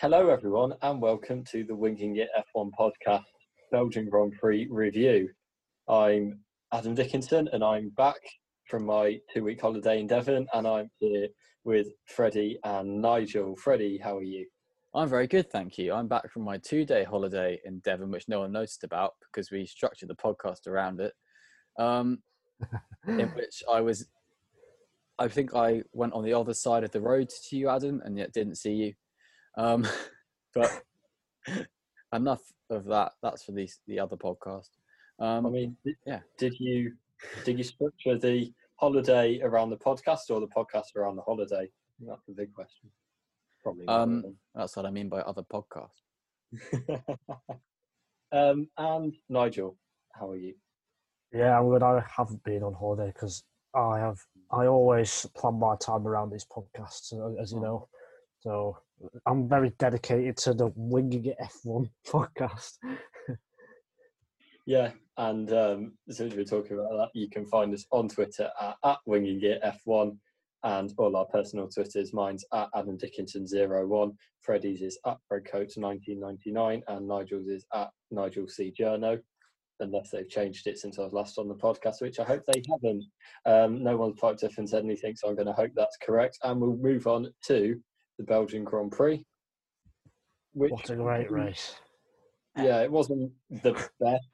Hello, everyone, and welcome to the Winging It F1 podcast Belgian Grand Prix review. I'm Adam Dickinson, and I'm back from my two week holiday in Devon, and I'm here with Freddie and Nigel. Freddie, how are you? I'm very good, thank you. I'm back from my two day holiday in Devon, which no one noticed about because we structured the podcast around it. Um, in which I was, I think I went on the other side of the road to you, Adam, and yet didn't see you. Um, but enough of that. That's for the the other podcast. Um, I mean, yeah. Did you did you structure the holiday around the podcast or the podcast around the holiday? That's the big question. Probably. um, that's what I mean by other podcast. um, and Nigel, how are you? Yeah, I'm good. I haven't been on holiday because I have. I always plan my time around these podcasts, as you know. So I'm very dedicated to the Winging It F1 podcast. Yeah, and um, since we're talking about that, you can find us on Twitter at, at Winging It F1 and all our personal Twitters. Mine's at Adam Dickinson01, Freddie's is at FredCoach1999, and Nigel's is at Nigel C. Journo, unless they've changed it since I was last on the podcast, which I hope they haven't. Um, no one's piped up and said anything, so I'm going to hope that's correct. And we'll move on to the Belgian Grand Prix. Which, what a great race. Yeah, it wasn't the best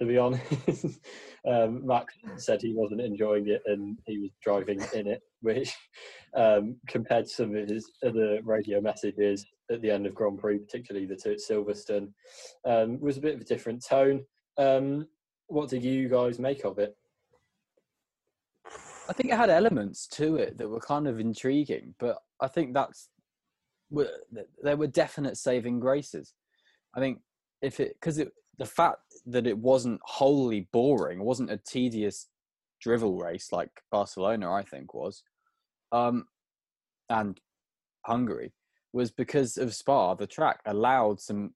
to be honest. um, Max said he wasn't enjoying it and he was driving in it, which um, compared to some of his other radio messages at the end of Grand Prix, particularly the two at Silverstone, um, was a bit of a different tone. Um, what did you guys make of it? I think it had elements to it that were kind of intriguing, but I think that's there were definite saving graces. I think if it because it the fact that it wasn't wholly boring, wasn't a tedious drivel race like Barcelona, I think was, um, and Hungary, was because of Spa. The track allowed some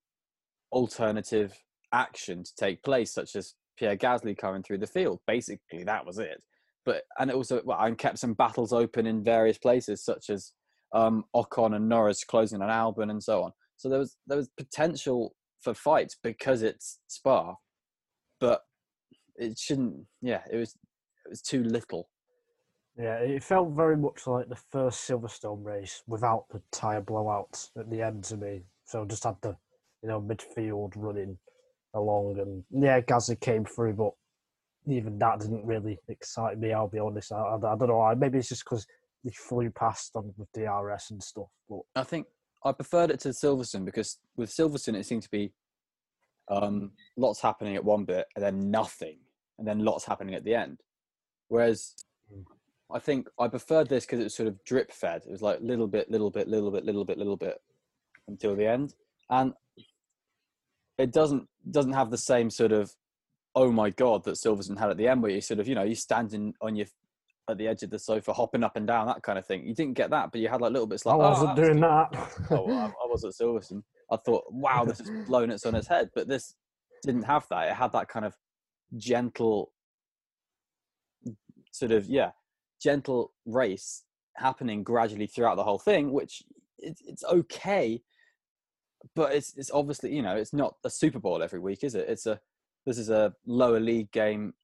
alternative action to take place, such as Pierre Gasly coming through the field. Basically, that was it. But and it also well, and kept some battles open in various places, such as um, Ocon and Norris closing on Albon and so on. So there was there was potential for fights because it's Spa, but it shouldn't. Yeah, it was it was too little. Yeah, it felt very much like the first Silverstone race without the tyre blowouts at the end to me. So just had the you know midfield running along, and yeah, Gasly came through, but even that didn't really excite me. I'll be honest. I, I, I don't know. Maybe it's just because he flew past on with DRS and stuff. But I think I preferred it to Silverstone because with Silverstone it seemed to be um, lots happening at one bit and then nothing, and then lots happening at the end. Whereas I think I preferred this because it was sort of drip fed. It was like little bit, little bit, little bit, little bit, little bit until the end, and it doesn't doesn't have the same sort of oh my god that Silverstone had at the end, where you sort of you know you standing on your at the edge of the sofa, hopping up and down, that kind of thing. You didn't get that, but you had like little bits like. I oh, wasn't oh, doing that. oh, I, I, was at Silverstone. I thought, wow, this is blown its on its head, but this didn't have that. It had that kind of gentle, sort of yeah, gentle race happening gradually throughout the whole thing, which it, it's okay, but it's it's obviously you know it's not a Super Bowl every week, is it? It's a this is a lower league game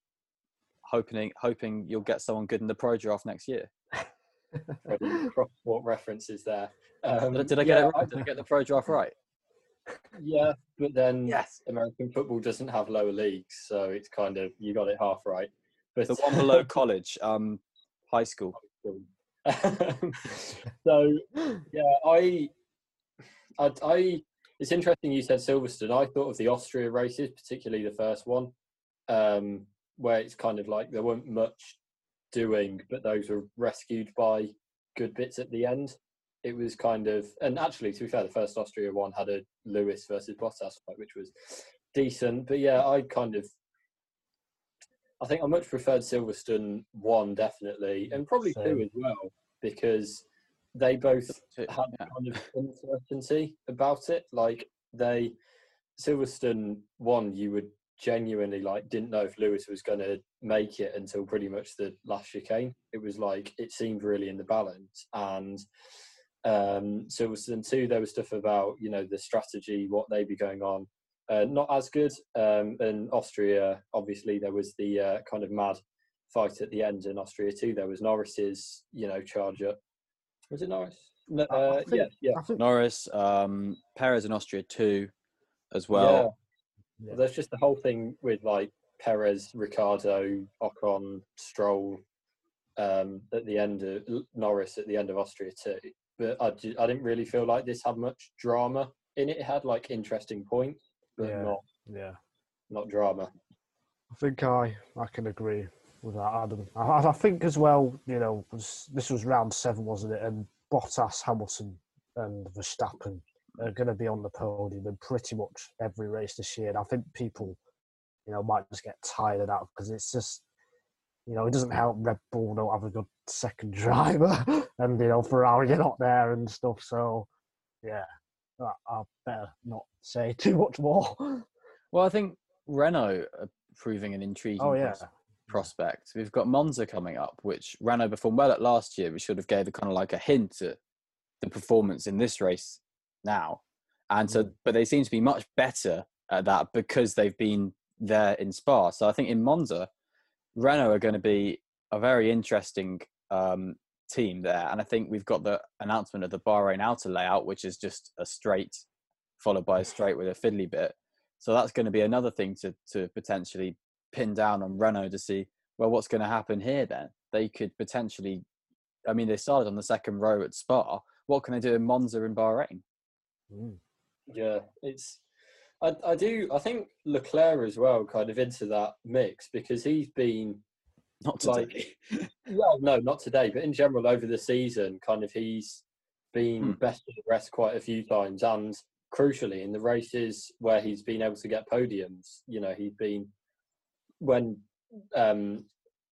hoping hoping you'll get someone good in the pro draft next year. what references there? Um, did, I get yeah, it right? Did I get the pro draft right? Yeah, but then yes, American football doesn't have lower leagues, so it's kind of you got it half right. But the one below college, um, high school. so yeah, I, I, I, it's interesting you said Silverstone. I thought of the Austria races, particularly the first one. Um, where it's kind of like there weren't much doing, but those were rescued by good bits at the end. It was kind of, and actually, to be fair, the first Austria one had a Lewis versus Bottas fight, which was decent. But yeah, I kind of, I think I much preferred Silverstone one definitely, and probably Same. two as well, because they both had a kind of uncertainty about it. Like they, Silverstone one, you would genuinely like didn't know if Lewis was going to make it until pretty much the last chicane. It was like it seemed really in the balance, and Um, Silverstone two, there was stuff about you know the strategy, what they'd be going on. Uh, not as good. Um, and Austria, obviously, there was the uh, kind of mad fight at the end in Austria too. There was Norris's, you know, charge up. Was it Norris? No, I- I uh, think- yeah, yeah. I think Norris, um, Perez in Austria too, as well. Yeah. There's just the whole thing with like Perez, Ricciardo, Ocon, Stroll um, at the end of Norris at the end of Austria too. But I, I didn't really feel like this had much drama in it. It had like interesting points, but Yeah. not yeah. not drama. I think I I can agree with that, Adam. I, I think as well, you know, was, this was round seven, wasn't it? And Bottas, Hamilton, and Verstappen are going to be on the podium in pretty much every race this year. And I think people, you know, might just get tired of that because it's just, you know, it doesn't help Red Bull don't have a good second driver, and you know Ferrari are not there and stuff. So, yeah, I, I better not say too much more. Well, I think Renault are proving an intriguing Oh yeah, prospect. We've got Monza coming up, which Renault performed well at last year, which sort of gave a kind of like a hint at the performance in this race now. And so, Mm. but they seem to be much better at that because they've been there in Spa. So I think in Monza, Renault are going to be a very interesting um, team there. And I think we've got the announcement of the Bahrain outer layout, which is just a straight followed by a straight with a fiddly bit. So that's going to be another thing to to potentially pin down on Renault to see well what's going to happen here. Then they could potentially, I mean, they started on the second row at Spa. What can they do in Monza and Bahrain? Mm. Yeah, it's. I, I do. I think Leclerc as well, kind of into that mix because he's been Not Like- today. well, no, not today, but in general over the season, kind of he's been Hmm. best of the rest quite a few times, and crucially in the races where he's been able to get podiums, you know, he's been when um,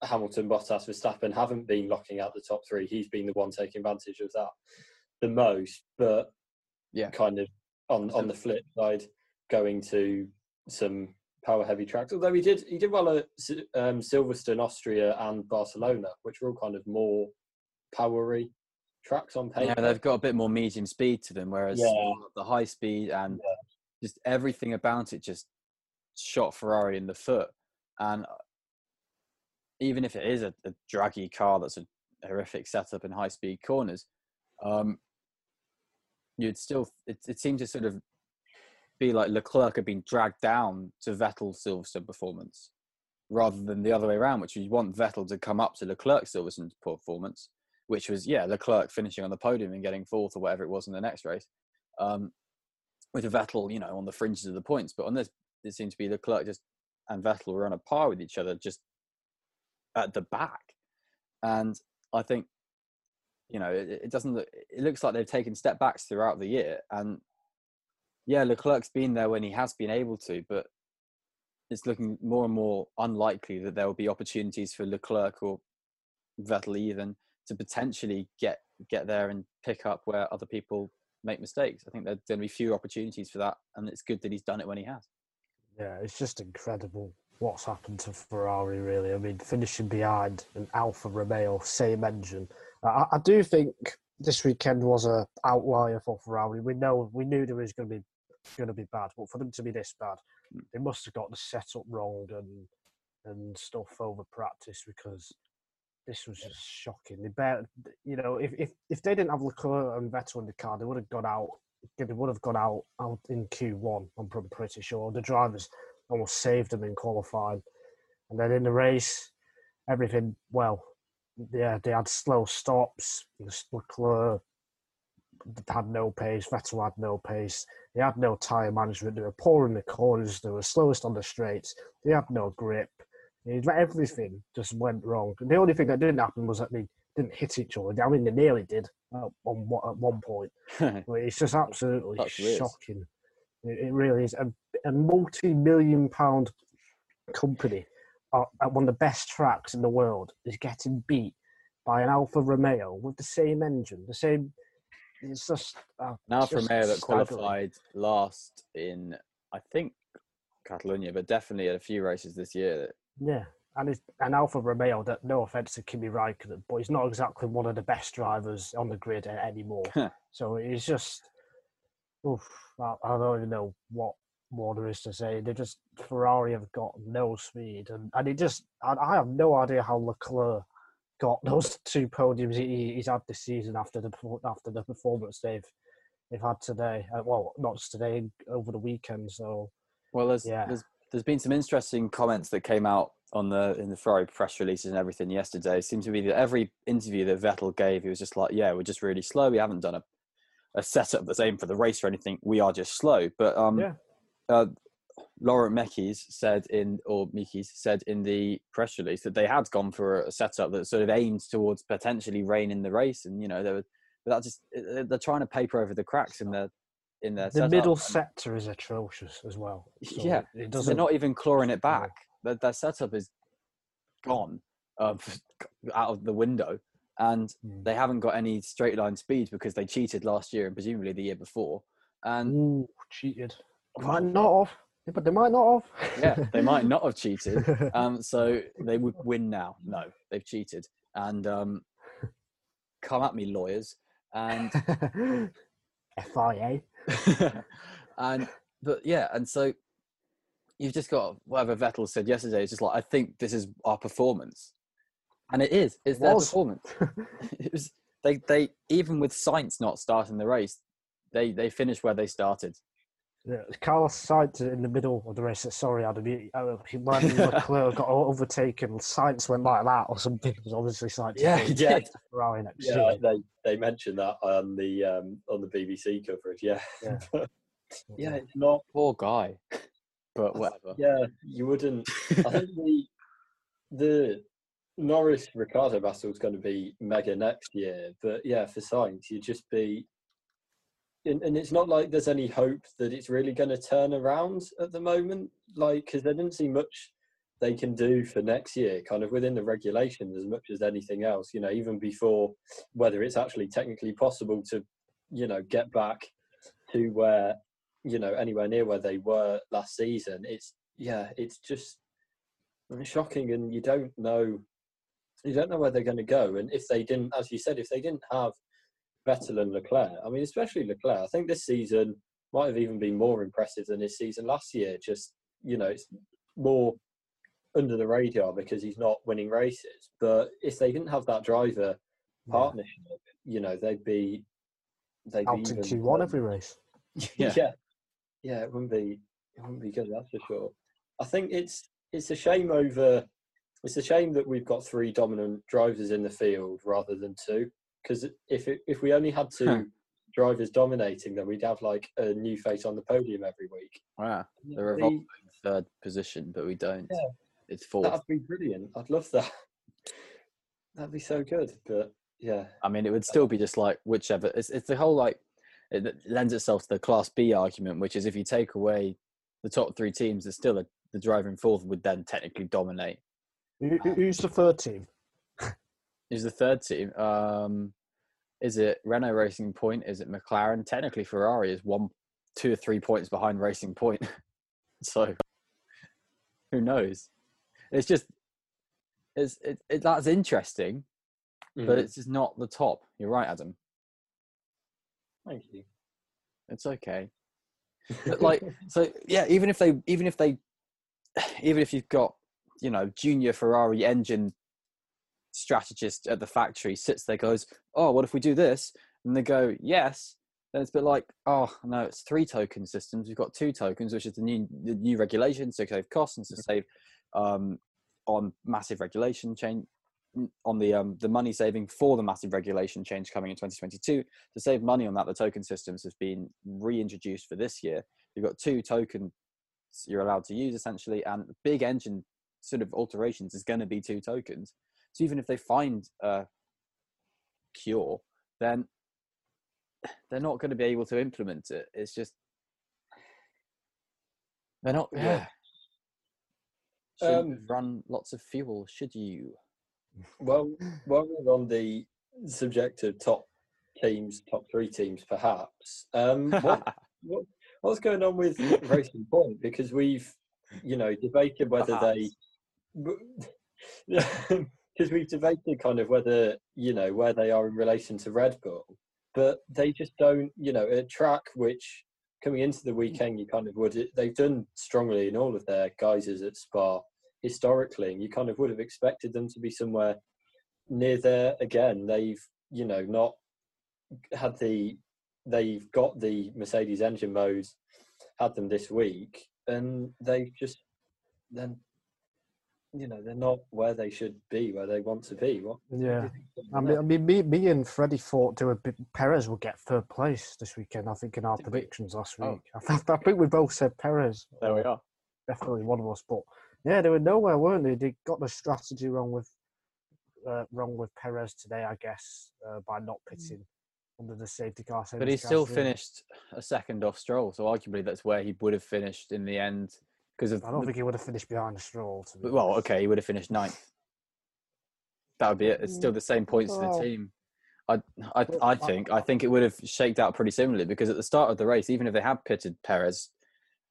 Hamilton, Bottas, Verstappen haven't been locking out the top three, he's been the one taking advantage of that the most. But Yeah. kind of on on the flip side, going to some power heavy tracks. Although he did he did well at um, Silverstone, Austria, and Barcelona, which were all kind of more powery tracks on paper. Yeah, they've got a bit more medium speed to them, whereas Yeah. the high speed and just everything about it just shot Ferrari in the foot. And uh, even if it is a, a draggy car that's a horrific setup in high speed corners, um, you'd still it, it seemed to sort of be like Leclerc had been dragged down to Vettel's Silverstone performance rather than the other way around, which you want Vettel to come up to Leclerc's Silverstone performance which was yeah Leclerc finishing on the podium and getting fourth or whatever it was in the next race, um, with Vettel you know on the fringes of the points. But on this, it seemed to be Leclerc just and Vettel were on a par with each other just at the back, and I think you know it, it doesn't look. It looks like they've taken step backs throughout the year, and yeah, Leclerc's been there when he has been able to, but it's looking more and more unlikely that there will be opportunities for Leclerc or Vettel even to potentially get get there and pick up where other people make mistakes. I think there's going to be few opportunities for that, and it's good that he's done it when he has. Yeah, it's just incredible what's happened to Ferrari, really. I mean, finishing behind an Alfa Romeo, same engine. I, I do think this weekend was a outlier for Ferrari. We know we knew there was going to be going to be bad, but for them to be this bad, Mm. they must have got the setup wrong and and stuff over practice because this was just shocking. They bear, you know, if, if if they didn't have Leclerc and Vettel in the car, they would have gone out. They would have gone out out in Q1. I'm pretty, pretty sure the drivers almost saved them in qualifying, and then in the race, everything well. Yeah, they had slow stops. Leclerc had no pace. Vettel had no pace. They had no tyre management. They were poor in the corners. They were slowest on the straights. They had no grip. Everything just went wrong. And the only thing that didn't happen was that they didn't hit each other. I mean, they nearly did on one- at one point. But it's just absolutely That's shocking. It, it really is. A, a multi-million pound company at one of the best tracks in the world is getting beat by an Alfa Romeo with the same engine, the same. It's just uh, for just Mayo that staggering. qualified last in I think Catalonia, but definitely at a few races this year. Yeah, and it's, and Alfa Romeo. That no offense to Kimi Raikkonen, but he's not exactly one of the best drivers on the grid anymore. so it's just, oof, I, I don't even know what more there is to say. They just Ferrari have got no speed, and and it just I, I have no idea how Leclerc got those two podiums he, he's had this season after the after the performance they've they've had today. Uh, well, not just today, over the weekend. So Well, there's Yeah. there's there's been some interesting comments that came out on the in the Ferrari press releases and everything yesterday. It seemed to be that every interview that Vettel gave, he was just like, "Yeah, we're just really slow. We haven't done a a setup that's aimed for the race or anything. We are just slow." But um, Yeah. Uh, Laurent Mekies said in or Mekies said in the press release that they had gone for a setup that sort of aimed towards potentially reign in the race, and you know they were. But that just they're trying to paper over the cracks in their in their the setup. middle sector is atrocious as well. So Yeah, it doesn't. they're not even clawing it back. Their, their setup is gone uh, out of the window, and Mm. they haven't got any straight line speed because they cheated last year and presumably the year before. And Ooh, cheated. Might not have. But they might not have. yeah, they might not have cheated. Um, so they would win now. No, they've cheated. And um, come at me, lawyers. And FIA. and but yeah, and so you've just got whatever Vettel said yesterday. It's just like I think this is our performance, and it is. It's It their performance. it was. They they even with Sainz not starting the race, they they finished where they started. Yeah, Carlos Sainz in the middle of the race. Sorry, Adam. He, uh, he- when Leclerc got overtaken, Sainz went like that or something. It was obviously Sainz. Yeah, he did. Ferrari next Yeah, year. they they mentioned that on the um, on the BBC coverage. Yeah, Yeah. yeah, it's not. Poor guy, but whatever. Yeah, you wouldn't. I think the the Norris Ricciardo battle is going to be mega next year, but yeah, for Sainz, you'd just be. And, and it's not like there's any hope that it's really going to turn around at the moment, like because there didn't seem much they can do for next year, kind of within the regulations as much as anything else. You know, even before whether it's actually technically possible to, you know, get back to where, you know, anywhere near where they were last season. It's yeah, it's just shocking, and you don't know, you don't know where they're going to go. And if they didn't, as you said, if they didn't have Vettel than Leclerc, I mean, especially Leclerc, I think this season might have even been more impressive than his season last year. Just you know, it's more under the radar because he's not winning races. But if they didn't have that driver Yeah. partnership, you know, they'd be they'd be Out in even, Q1 um, every race. Yeah. yeah. yeah, it wouldn't be it wouldn't be good. That's for sure. I think it's it's a shame over. It's a shame that we've got three dominant drivers in the field rather than two. Because if it, if we only had two Huh. drivers dominating, then we'd have like a new face on the podium every week. Wow, That'd they're be- revolving third position, but we don't. Yeah. It's fourth. That'd be brilliant. I'd love that. That'd be so good. But yeah, I mean, it would still be just like whichever. It's, it's the whole like it it lends itself to the Class B argument, which is if you take away the top three teams, there's still a, the driver in fourth would then technically dominate. Who, who- who's the third team? Is the third team? Um, is it Renault Racing Point? Is it McLaren? Technically, Ferrari is one, two or three points behind Racing Point. so who knows? It's just it's it, it that's interesting, but Mhm. it's just not the top. You're right, Adam. thank you. It's okay. But like, so yeah, even if they, even if they, even if you've got, you know, junior Ferrari engine strategist at the factory sits there, goes, oh, what if we do this? And they go, yes. Then it's a bit like, oh no, it's three token systems. We've got two tokens, which is the new the new regulations to save costs and to save um, on massive regulation change on the um, the money saving for the massive regulation change coming in 2022 to save money on that, the token systems have been reintroduced for this year. You've got two tokens you're allowed to use essentially, and big engine sort of alterations is going to be two tokens. So even if they find a cure, then they're not going to be able to implement it. It's just they're not. Yeah. Yeah. Shouldn't Um, run lots of fuel, should you? Well, while we're on the subject of top teams, top three teams, perhaps, um, what, what what's going on with Racing Point? Because we've, you know, debated whether they. because we've debated kind of whether you know where they are in relation to Red Bull, but they just don't. You know, a track which coming into the weekend you kind of would. They've done strongly in all of their guises at Spa historically, and you kind of would have expected them to be somewhere near there again. They've you know not had the they've got the Mercedes engine modes, had them this week, and they've just then you know they're not where they should be, where they want to be. What? Yeah, I mean, I mean, me, me and Freddie thought to a bit, Perez will get third place this weekend. I think in our Did we? predictions last Oh. week, I, th- I think we both said Perez. There we are. Definitely one of us, but yeah, they were nowhere, weren't they? They got the strategy wrong with uh, wrong with Perez today, I guess, uh, by not pitting under the safety car. same But he still finished a second off Stroll, so arguably that's where he would have finished in the end because. I don't the- think he would have finished behind the Stroll. To be well, okay, he would have finished ninth. That would be it. It's still the same points to the team. I, I, I I- think I think it would have shaked out pretty similarly because at the start of the race, even if they had pitted Perez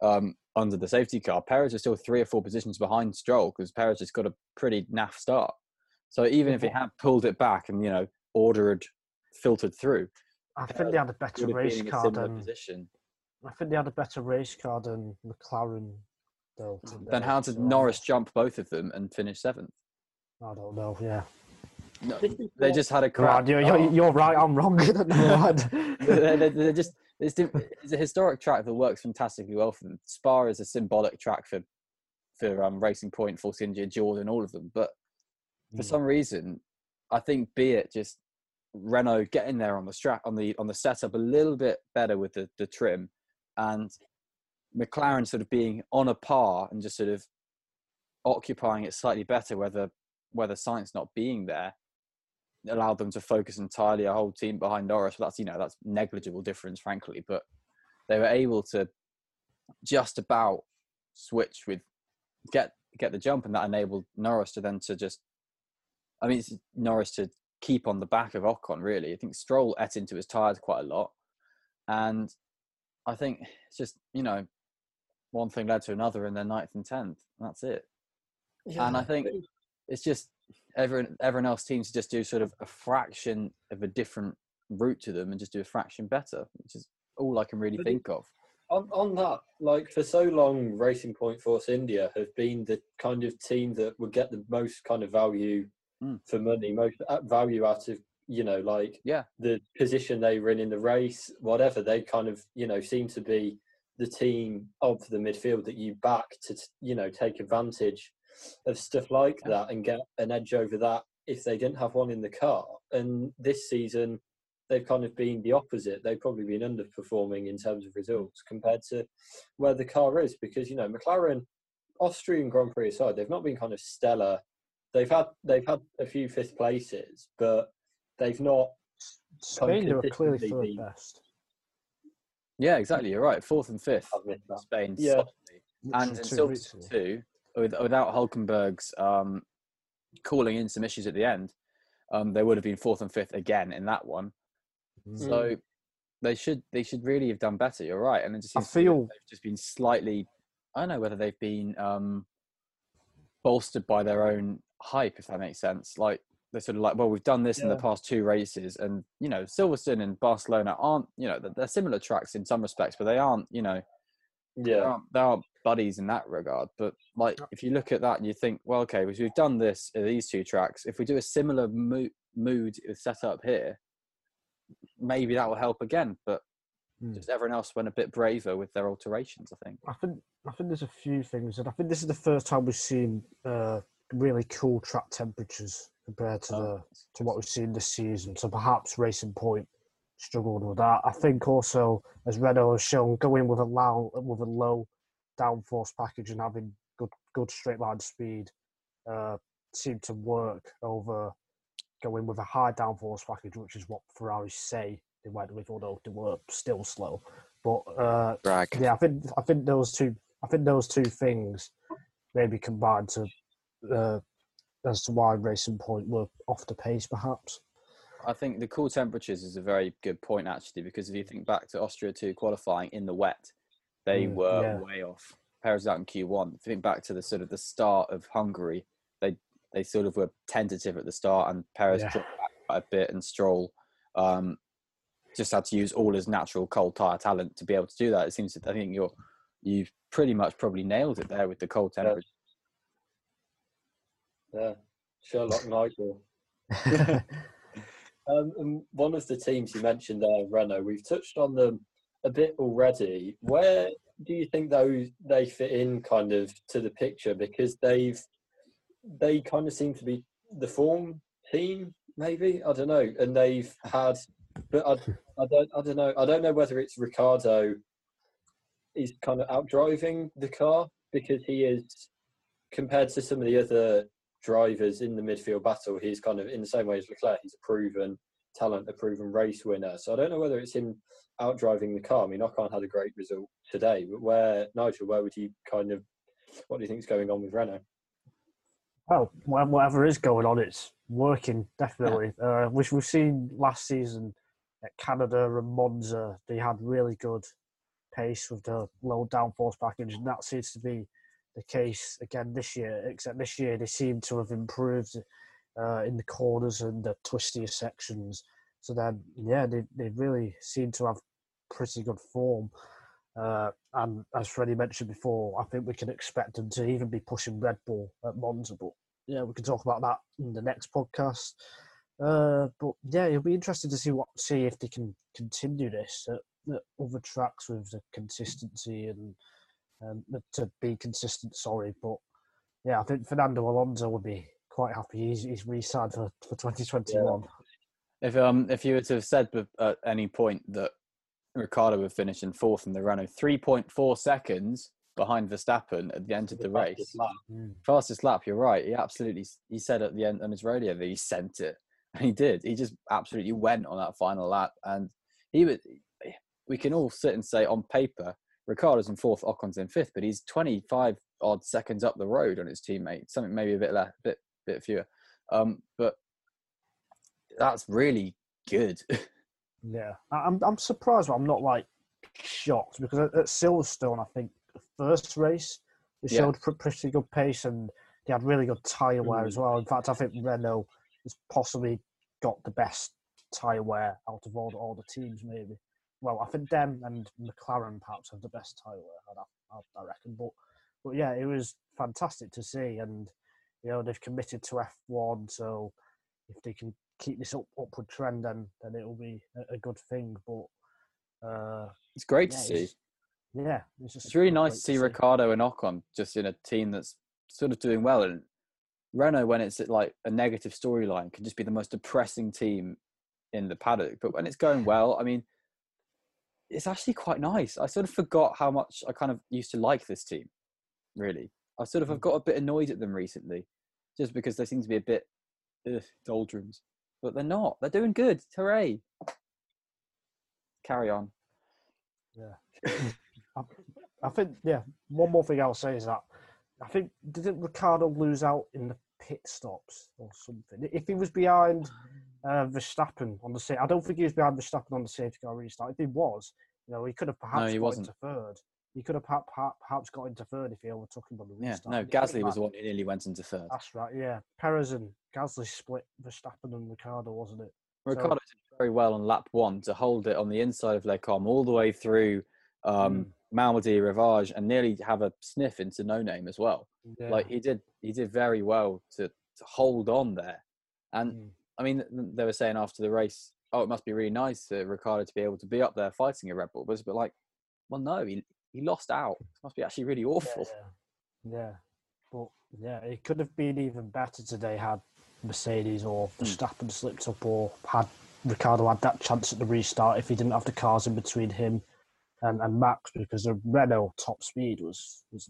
um, under the safety car, Perez was still three or four positions behind Stroll because Perez just got a pretty naff start. So even if he had pulled it back and you know ordered, filtered through, I think they had a better race been in a car than position. I think they had a better race car than McLaren. Though. Then how did so Norris jump both of them and finish seventh? I don't know. Yeah, No, they just had a crap. Right, you're, you're, you're right. I'm wrong. They're, they're- they're just it's, it's a historic track that works fantastically well for them. Spa is a symbolic track for for um, Racing Point, Force India, Jordan, all of them. But for Mm. some reason, I think be it just Renault getting there on the strap on the on the setup a little bit better with the, the trim, and McLaren sort of being on a par and just sort of occupying it slightly better, whether whether Sainz not being there allowed them to focus entirely a whole team behind Norris. But that's you know that's negligible difference, frankly. But they were able to just about switch with get get the jump, and that enabled Norris to then to just. I mean, Norris to keep on the back of Ocon. Really, I think Stroll ate into his tires quite a lot, and I think it's just you know one thing led to another, and then ninth and tenth. That's it. Yeah. and I think it's just everyone everyone else teams just do sort of a fraction of a different route to them and just do a fraction better, which is all I can really think of. on, on that, like for so long, Racing Point Force India have been the kind of team that would get the most kind of value Mm. for money, most uh, value out of you know, like Yeah. the position they were in in the race, whatever. They kind of you know seem to be the team of the midfield that you back to you know take advantage of stuff like that and get an edge over that if they didn't have one in the car. And this season, they've kind of been the opposite. They've probably been underperforming in terms of results compared to where the car is because you know McLaren, Austrian Grand Prix aside, they've not been kind of stellar. They've had they've had a few fifth places, but they've not. Spain, they were clearly third best. Yeah, exactly. You're right. Fourth and fifth, I've missed that. Spain. Yeah. solidly. and literally in two Silverstone ago. too, with, without Hulkenberg's um, calling in some issues at the end, um, they would have been fourth and fifth again in that one. Mm. So they should they should really have done better. You're right, and it just I seems to feel- they've just been slightly. I don't know whether they've been um, bolstered by their own hype, if that makes sense. Like they're sort of like, well, we've done this in the past two races, and you know, Silverstone and Barcelona aren't, you know, they're, similar tracks in some respects, but they aren't, you know, they Yeah, aren't, they aren't buddies in that regard. But like, if you look at that and you think, well, okay, we've done this at these two tracks. If we do a similar mo- mood set up here, maybe that will help again. But Hmm. just everyone else went a bit braver with their alterations. I think. I think I think there's a few things, and I think this is the first time we've seen uh, really cool track temperatures compared to Oh, the to what we've seen this season. So perhaps Racing Point struggled with that. I think also, as Renault has shown, going with a low with a low downforce package and having good good straight line speed uh, seemed to work over going with a high downforce package, which is what Ferrari say they went with, although they were still slow. But uh, Drag. yeah, I think I think those two I think those two things maybe combined to uh, as to why Racing Point were off the pace, perhaps. I think the cool temperatures is a very good point actually, because if you think back to Austria two qualifying in the wet, they Mm, were yeah. way off. Perez was out in Q one. If you think back to the sort of the start of Hungary, they they sort of were tentative at the start, and Perez Yeah. dropped back quite a bit, and Stroll um, just had to use all his natural cold tire talent to be able to do that. It seems that I think you're you've pretty much probably nailed it there with the cold Yeah. Yeah, Sherlock Nigel. Um, and one of the teams you mentioned there, Renault, we've touched on them a bit already. Where do you think those they fit in kind of to the picture? Because they've they kind of seem to be the form team, maybe I don't know, and they've had, but I, I don't I don't know I don't know whether it's Ricciardo is kind of outdriving the car because he is compared to some of the other drivers in the midfield battle, he's kind of in the same way as Leclerc. He's a proven talent, a proven race winner. So I don't know whether it's him outdriving the car. I mean, Ocon had a great result today, but where Nigel, where would you kind of, what do you think is going on with Renault? Well, whatever is going on, it's working definitely. Uh, which we've seen last season at Canada and Monza, they had really good pace with the low downforce package, and that seems to be the case again this year. Except this year, they seem to have improved uh, in the corners and the twistier sections. So then, yeah, they they really seem to have pretty good form. Uh, and as Freddie mentioned before, I think we can expect them to even be pushing Red Bull at Monza. But yeah, we can talk about that in the next podcast. Uh, but yeah, it'll be interesting to see what see if they can continue this at, at other tracks with the consistency and um, to be consistent. Sorry, but yeah, I think Fernando Alonso would be quite happy. He's he's re-signed for for 2021. If um if you were to have said at any point that Ricciardo would finish in fourth in the Renault, three point four seconds behind Verstappen at the end of the race, Mm. fastest lap. You're right. He absolutely he said at the end on his radio that he sent it, and he did. He just absolutely went on that final lap, and he was. We can all sit and say on paper, Ricciardo's in fourth, Ocon's in fifth, but he's 25 odd seconds up the road on his teammate. Something maybe a bit less, bit bit fewer. Um, but that's really good. Yeah, I- I'm I'm surprised, but I'm not like shocked because at, at Silverstone, I think the first race they Yeah. showed pr- pretty good pace and they had really good tyre wear Mm. as well. In fact, I think Renault has possibly got the best tyre wear out of all the, all the teams. Maybe. Well, I think them and McLaren perhaps have the best tyre wear. I'd I reckon, but but yeah, it was fantastic to see, and you know they've committed to F1, so if they can keep this up, upward trend, then then it will be a, a good thing. But uh, It's great yeah, to see. it's, yeah, it's just It's really nice to see Ricciardo and Ocon just in a team that's sort of doing well. And Renault, when it's like a negative storyline, can just be the most depressing team in the paddock. But when it's going well, I mean, it's actually quite nice. I sort of forgot how much I kind of used to like this team. Really, I sort of have mm. got a bit annoyed at them recently, just because they seem to be a bit ugh, doldrums. But they're not. They're doing good. Hooray! Carry on. Yeah, I think yeah. One more thing I'll say is that I think didn't Ricciardo lose out in the pit stops or something? If he was behind um, uh, Verstappen on the sa- I don't think he was behind Verstappen on the safety car restart. If he was, you know, he could have perhaps he got wasn't. into third. He could have perhaps, got into third if he overtook him on the Yeah. No, Gasly was the one who nearly went into third. That's right. Yeah, Perez and Gasly split Verstappen and Ricciardo, wasn't it? So- Ricciardo did very well on lap one to hold it on the inside of Lecom all the way through um, Mm. Malmedy, Rivage, and nearly have a sniff into no name as well. Yeah. Like he did, he did very well to, to hold on there. And Mm. I mean, they were saying after the race, oh, it must be really nice for Ricciardo to be able to be up there fighting a Red Bull. But like, well, no, he he lost out. It must be actually really awful. Yeah, yeah. But yeah, it could have been even better today had Mercedes or Hmm. Verstappen slipped up or had Ricciardo had that chance at the restart if he didn't have the cars in between him and, and Max because the Renault top speed was was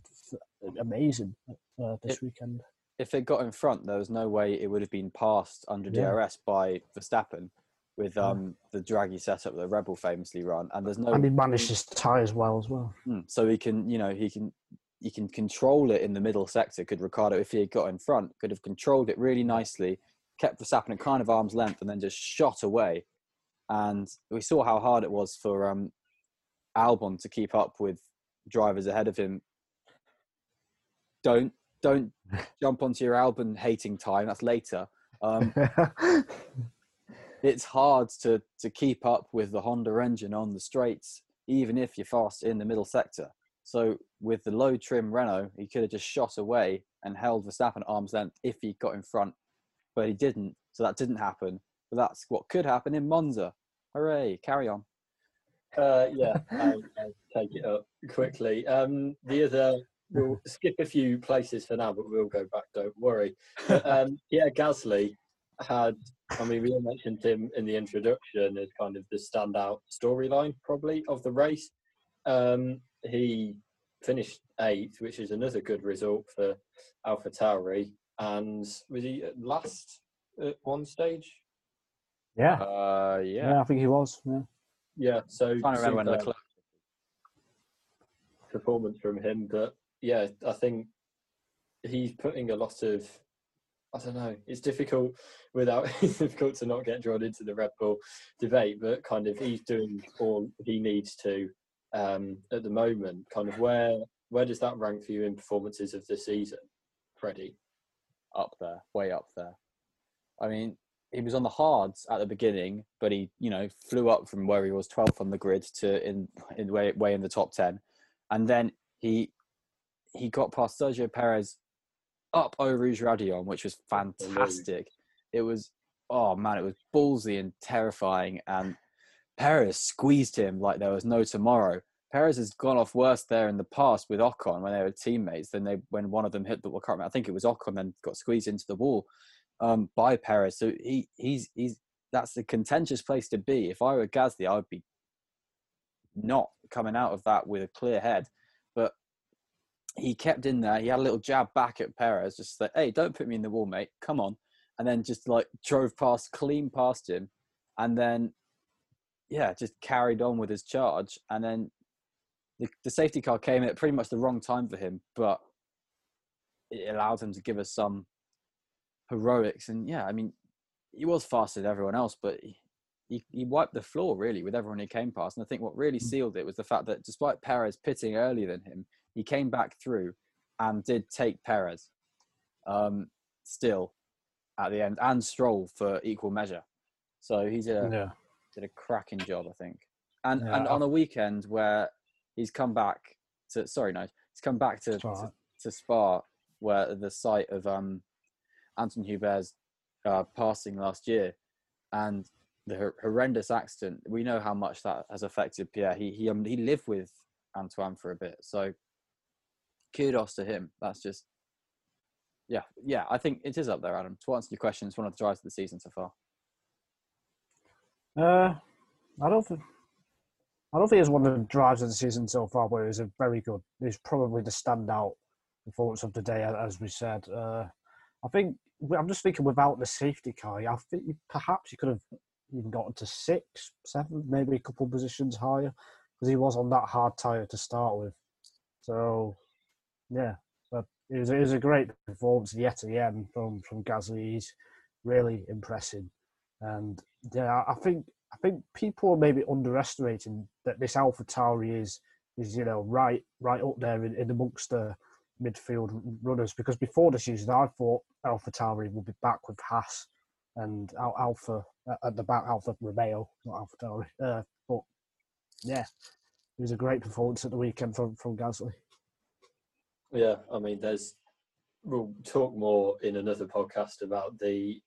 amazing uh, this It- weekend. If it got in front, there was no way it would have been passed under Yeah. DRS by Verstappen with um, the draggy setup that Red Bull famously run. And there's no And he managed his tyres well as well. Mm, So he can, you know, he can he can control it in the middle sector. Could Ricciardo, if he had got in front, could have controlled it really nicely, kept Verstappen at kind of arm's length, and then just shot away. And we saw how hard it was for um, Albon to keep up with drivers ahead of him. Don't don't jump onto your Albon hating time. That's later. Um, it's hard to to keep up with the Honda engine on the straights, even if you're fast in the middle sector. So with the low trim Renault, he could have just shot away and held Verstappen at arm's length if he got in front, but he didn't. So that didn't happen. But that's what could happen in Monza. Hooray! Carry on. Uh, yeah, I'll, I'll take it up quickly. Um, the other, we'll skip a few places for now, but we'll go back. Don't worry. Um, yeah, Gasly had. I mean, we all mentioned him in the introduction as kind of the standout storyline, probably of the race. Um, he finished eighth, which is another good result for Alpha Tauri. And was he at last at one stage? Yeah, Uh, yeah, yeah. I think he was. Yeah. Yeah, so Trying to remember when superb Leclerc. performance from him, but yeah, I think he's putting a lot of. I don't know. It's difficult without. It's difficult to not get drawn into the Red Bull debate, but kind of he's doing all he needs to um, at the moment. Kind of where where does that rank for you in performances of the season, Freddie? up there, way up there. I mean, he was on the hards at the beginning, but he, you know, flew up from where he was 12th on the grid to in in way way in the top 10, and then he he got past Sergio Perez up over Rouge Raidillon, which was fantastic. It was oh man, it was ballsy and terrifying, and Perez squeezed him like there was no tomorrow. Perez has gone off worse there in the past with Ocon when they were teammates than they when one of them hit the well, I remember, I think it was Ocon then got squeezed into the wall um, by Perez. So he he's he's that's a contentious place to be. If I were Gasly, I would be not coming out of that with a clear head. He kept in there. He had a little jab back at Perez, just like, "Hey, don't put me in the wall, mate. Come on." And then just like drove past, clean past him, and then yeah, just carried on with his charge. And then the, the safety car came at pretty much the wrong time for him, but it allowed him to give us some heroics. And yeah, I mean, he was faster than everyone else, but he, he, he wiped the floor really with everyone he came past. And I think what really mm. sealed it was the fact that despite Perez pitting earlier than him, he came back through and did take Perez um, still at the end and Stroll for equal measure. So he did a, Yeah. did a cracking job, I think. And Yeah, and on a weekend where he's come back to sorry, no, he's come back to to, to Spa, where the site of um, Anthoine Hubert's uh, passing last year, and the horrendous accident. We know how much that has affected Pierre. He he um, he lived with Anthoine for a bit, so kudos to him. That's just. Yeah, yeah, I think it is up there, Adam. To answer your question, it's one of the drives of the season so far. Uh, I don't think. I don't think it's one of the drives of the season so far, but it was a very good. It's probably the standout performance of the day, as we said. Uh, I think I'm just thinking without the safety car, I think you- perhaps he could have even gotten to six, seven, maybe a couple positions higher, because he was on that hard tire to start with. So, yeah, but it was, it was a great performance yet again from from Gasly. He's really impressive, and yeah, I think I think people are maybe underestimating that this Alpha Tauri is is you know right right up there in, in amongst the midfield runners. Because before the season I thought Alpha Tauri would be back with Haas and Al- Alpha uh, at the back Alpha Romeo not Alpha Tauri uh, but yeah it was a great performance at the weekend from from Gasly Yeah, I mean, there's. We'll talk more in another podcast about the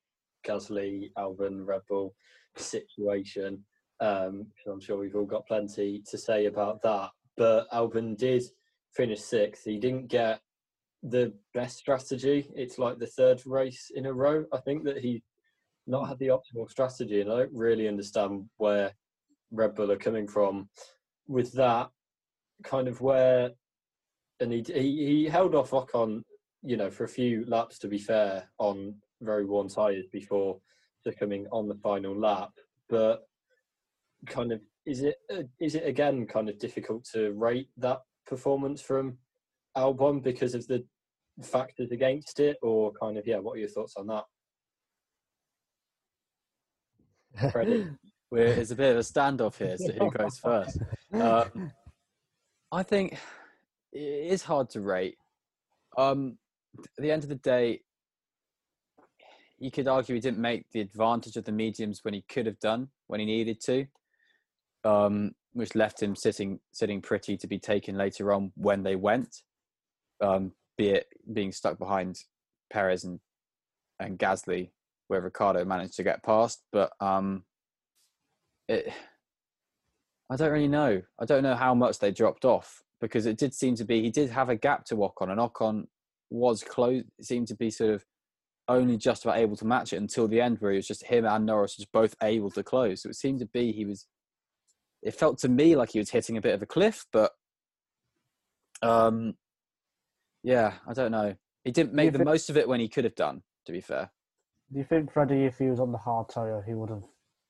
Gasly, Albon, Red Bull situation. Um, I'm sure we've all got plenty to say about that. But Albon did finish sixth. He didn't get the best strategy. It's like the third race in a row. I think that he not had the optimal strategy, and I don't really understand where Red Bull are coming from with that. Kind of where and he, he he held off Ocon, you know, for a few laps. To be fair, on very worn tyres before succumbing on the final lap. But kind of is it uh, is it again kind of difficult to rate that performance from Albon because of the factors against it, or kind of yeah? What are your thoughts on that? We're, it's a bit of a standoff here, so who goes first? Um, I think it is hard to rate. Um, at the end of the day, you could argue he didn't make the advantage of the mediums when he could have done when he needed to, um, which left him sitting sitting pretty to be taken later on when they went, um, be it being stuck behind Perez and and Gasly, where Ricciardo managed to get past. But um, it, I don't really know. I don't know how much they dropped off because it did seem to be he did have a gap to Ocon, and Ocon was close. Seemed to be sort of only just about able to match it until the end, where it was just him and Norris was both able to close. So it seemed to be he was. It felt to me like he was hitting a bit of a cliff, but um, yeah, I don't know. He didn't make the think- most of it when he could have done. To be fair, Do you think Freddie, if he was on the hard tyre, he would have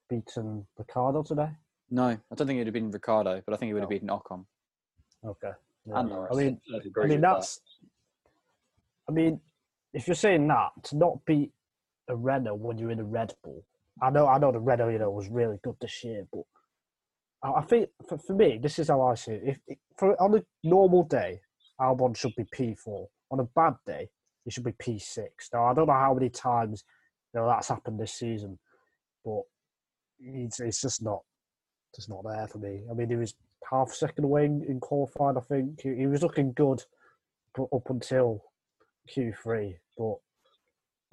beaten Ricciardo today? no, I don't think it would have been Ricciardo, but I think he would have No. beaten Ocon. Okay. Yeah. And Norris. I mean, I mean with that. that's. I mean, if you're saying that to not beat a Renault when you're in a Red Bull, I know, I know the Renault, you know, was really good this year, but I I think for, for me, this is how I see it. If, if for on a normal day, Albon should be P4. On a bad day, he should be P6. Now I don't know how many times you know that's happened this season, but it's it's just not just not there for me. I mean, he was half second away in, qualifying. I think he, was looking good, up until Q3. But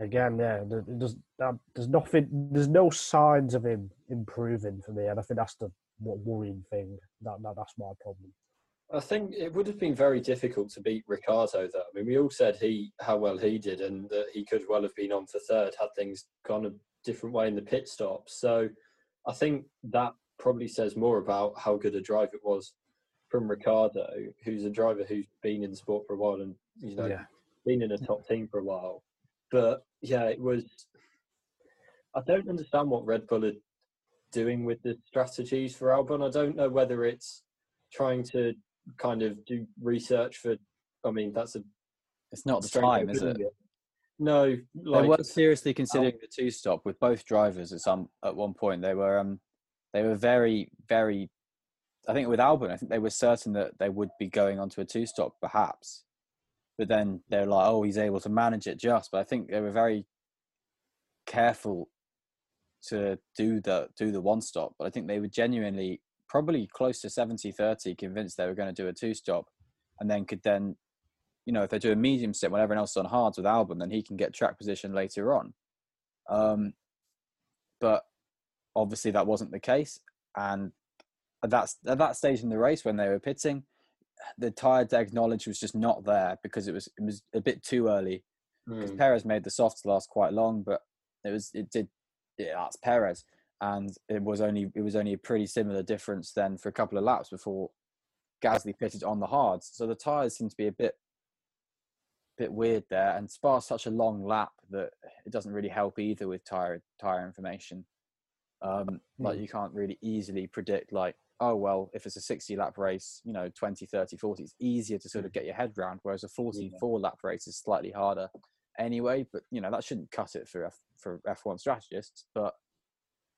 again, yeah, there's there's nothing, there's no signs of him improving for me, and I think that's the what worrying thing. That, that that's my problem. I think it would have been very difficult to beat Ricciardo. Though I mean, we all said he how well he did, and that he could well have been on for third had things gone a different way in the pit stop. So I think that probably says more about how good a drive it was from Ricciardo, who's a driver who's been in the sport for a while and you know Yeah. been in a top team for a while. But yeah, it was. I don't understand what Red Bull are doing with the strategies for Albon. I don't know whether it's trying to kind of do research for. I mean, that's a It's not the time, is it? putting No, they like were seriously considering the two stop with both drivers at some at one point. They were um they were very very. I think with Albon, I think they were certain that they would be going onto a two stop perhaps, but then they're like, oh, he's able to manage it just. But I think they were very careful to do the do the one stop. But I think they were genuinely probably close to 70-30 convinced they were going to do a two stop, and then could then you know, if they do a medium step when everyone else is on hards with Albon, then he can get track position later on. Um, but obviously that wasn't the case, and at that at that stage in the race when they were pitting, the tire knowledge was just not there because it was it was a bit too early. Because mm, Perez made the softs last quite long, but it was it did yeah, that's Perez, and it was only it was only a pretty similar difference then for a couple of laps before Gasly pitted on the hards. So the tires seem to be a bit bit weird there, and Spa's such a long lap that it doesn't really help either with tire tire information. Um, Like Hmm. you can't really easily predict like oh well if it's a 60 lap race you know 20 30 40 it's easier to sort of get your head round whereas a 44 lap race is slightly harder anyway but you know that shouldn't cut it for F, for F1 strategists but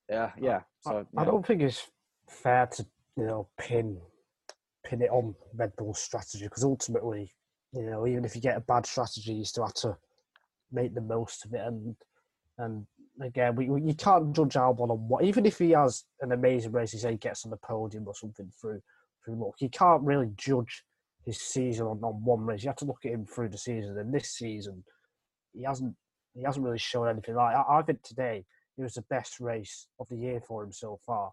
yeah yeah so I yeah. don't think it's fair to you know pin pin it on Red Bull's strategy because ultimately, you know, even if you get a bad strategy, you still have to make the most of it. And and again, we, we you can't judge Albon on what even if he has an amazing race, he say gets on the podium or something through through luck. You can't really judge his season on, on one race. You have to look at him through the season. And this season, he hasn't he hasn't really shown anything. Like I, I think today it was the best race of the year for him so far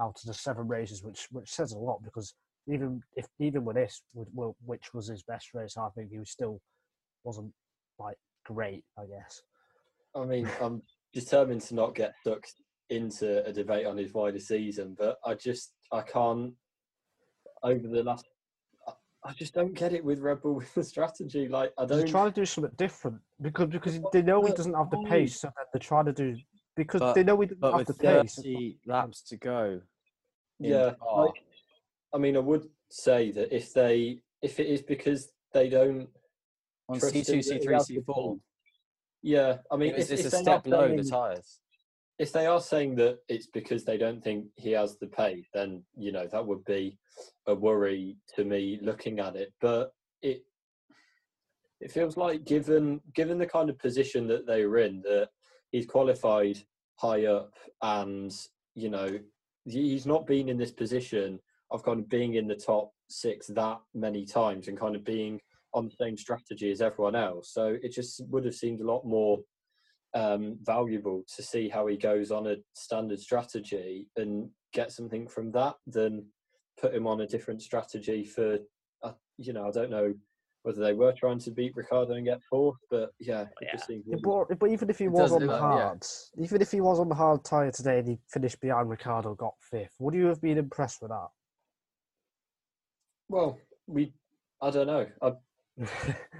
out of the seven races, which which says a lot because even if even with this, which was his best race, I think he was still wasn't like great. I guess. I mean, I'm determined to not get sucked into a debate on his wider season, but I just I can't. Over the last, I- I just don't get it with Red Bull with the strategy. Like I They're don't. trying to do something different because because they know he doesn't have the pace, so that they're trying to do because But- they know he doesn't but have with the pace. 30 laps to go Yeah, like, I mean, I would say that if they, if it is because they don't on C2 that he C3 has the C4 pace. Yeah, I mean, it's, if, it's if a step below the tires if they are saying that it's because they don't think he has the pace, then you know that would be a worry to me looking at it. But it, it feels like given given the kind of position that they were in, that he's qualified high up, and you know he's not been in this position of kind of being in the top six that many times and kind of being on the same strategy as everyone else. So it just would have seemed a lot more um, valuable to see how he goes on a standard strategy and get something from that than put him on a different strategy for, uh, you know, I don't know whether they were trying to beat Ricciardo and get fourth, but yeah, it Yeah. just seems. Yeah, but, but even if he was on the like- yeah. hard, even if he was on the hard tyre today and he finished behind Ricciardo, got fifth, would you have been impressed with that? Well, we, I don't know. I, that?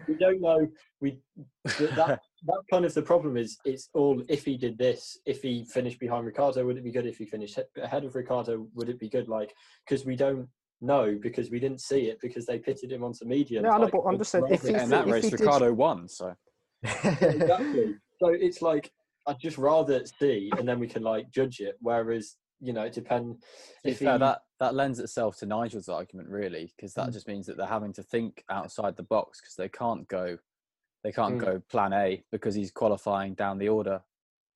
We don't know. We that, that that kind of the problem is it's all if he did this, if he finished behind Ricciardo, would it be good? If he finished ahead of Ricciardo, would it be good? Like because we don't know because we didn't see it because they pitted him onto medium. No, I know, but I'm just saying, if he- in that if race, he did- Ricciardo won. So exactly. So it's like I'd just rather see and then we can like judge it. Whereas you know it depends to if fair, he, that that lends itself to Nigel's argument really, because that Mm. just means that they're having to think outside the box because they can't go, they can't Mm. go plan A because he's qualifying down the order.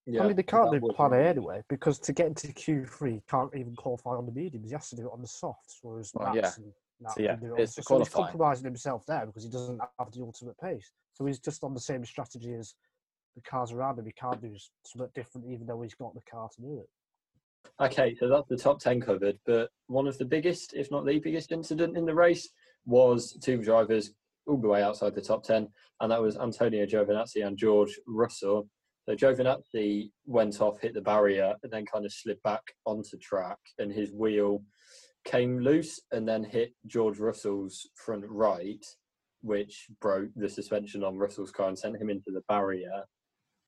yeah, I mean, they can't that do would plan A anyway because to get into Q3, you can't even qualify on the mediums. He has to do it on the softs, whereas Well, Max and Nat So, yeah, can do it on it's the so he's qualifying. compromising himself there because he doesn't have the ultimate pace. So he's just on the same strategy as the cars around him. He can't do s- something different, even though he's got the car to do it. Okay, so that's the top 10 covered. But one of the biggest, if not the biggest incident in the race was two drivers all the way outside the top 10, and that was Antonio Giovinazzi and George Russell. So Giovinazzi went off, hit the barrier, and then kind of slid back onto track, and his wheel came loose and then hit George Russell's front right, which broke the suspension on Russell's car and sent him into the barrier.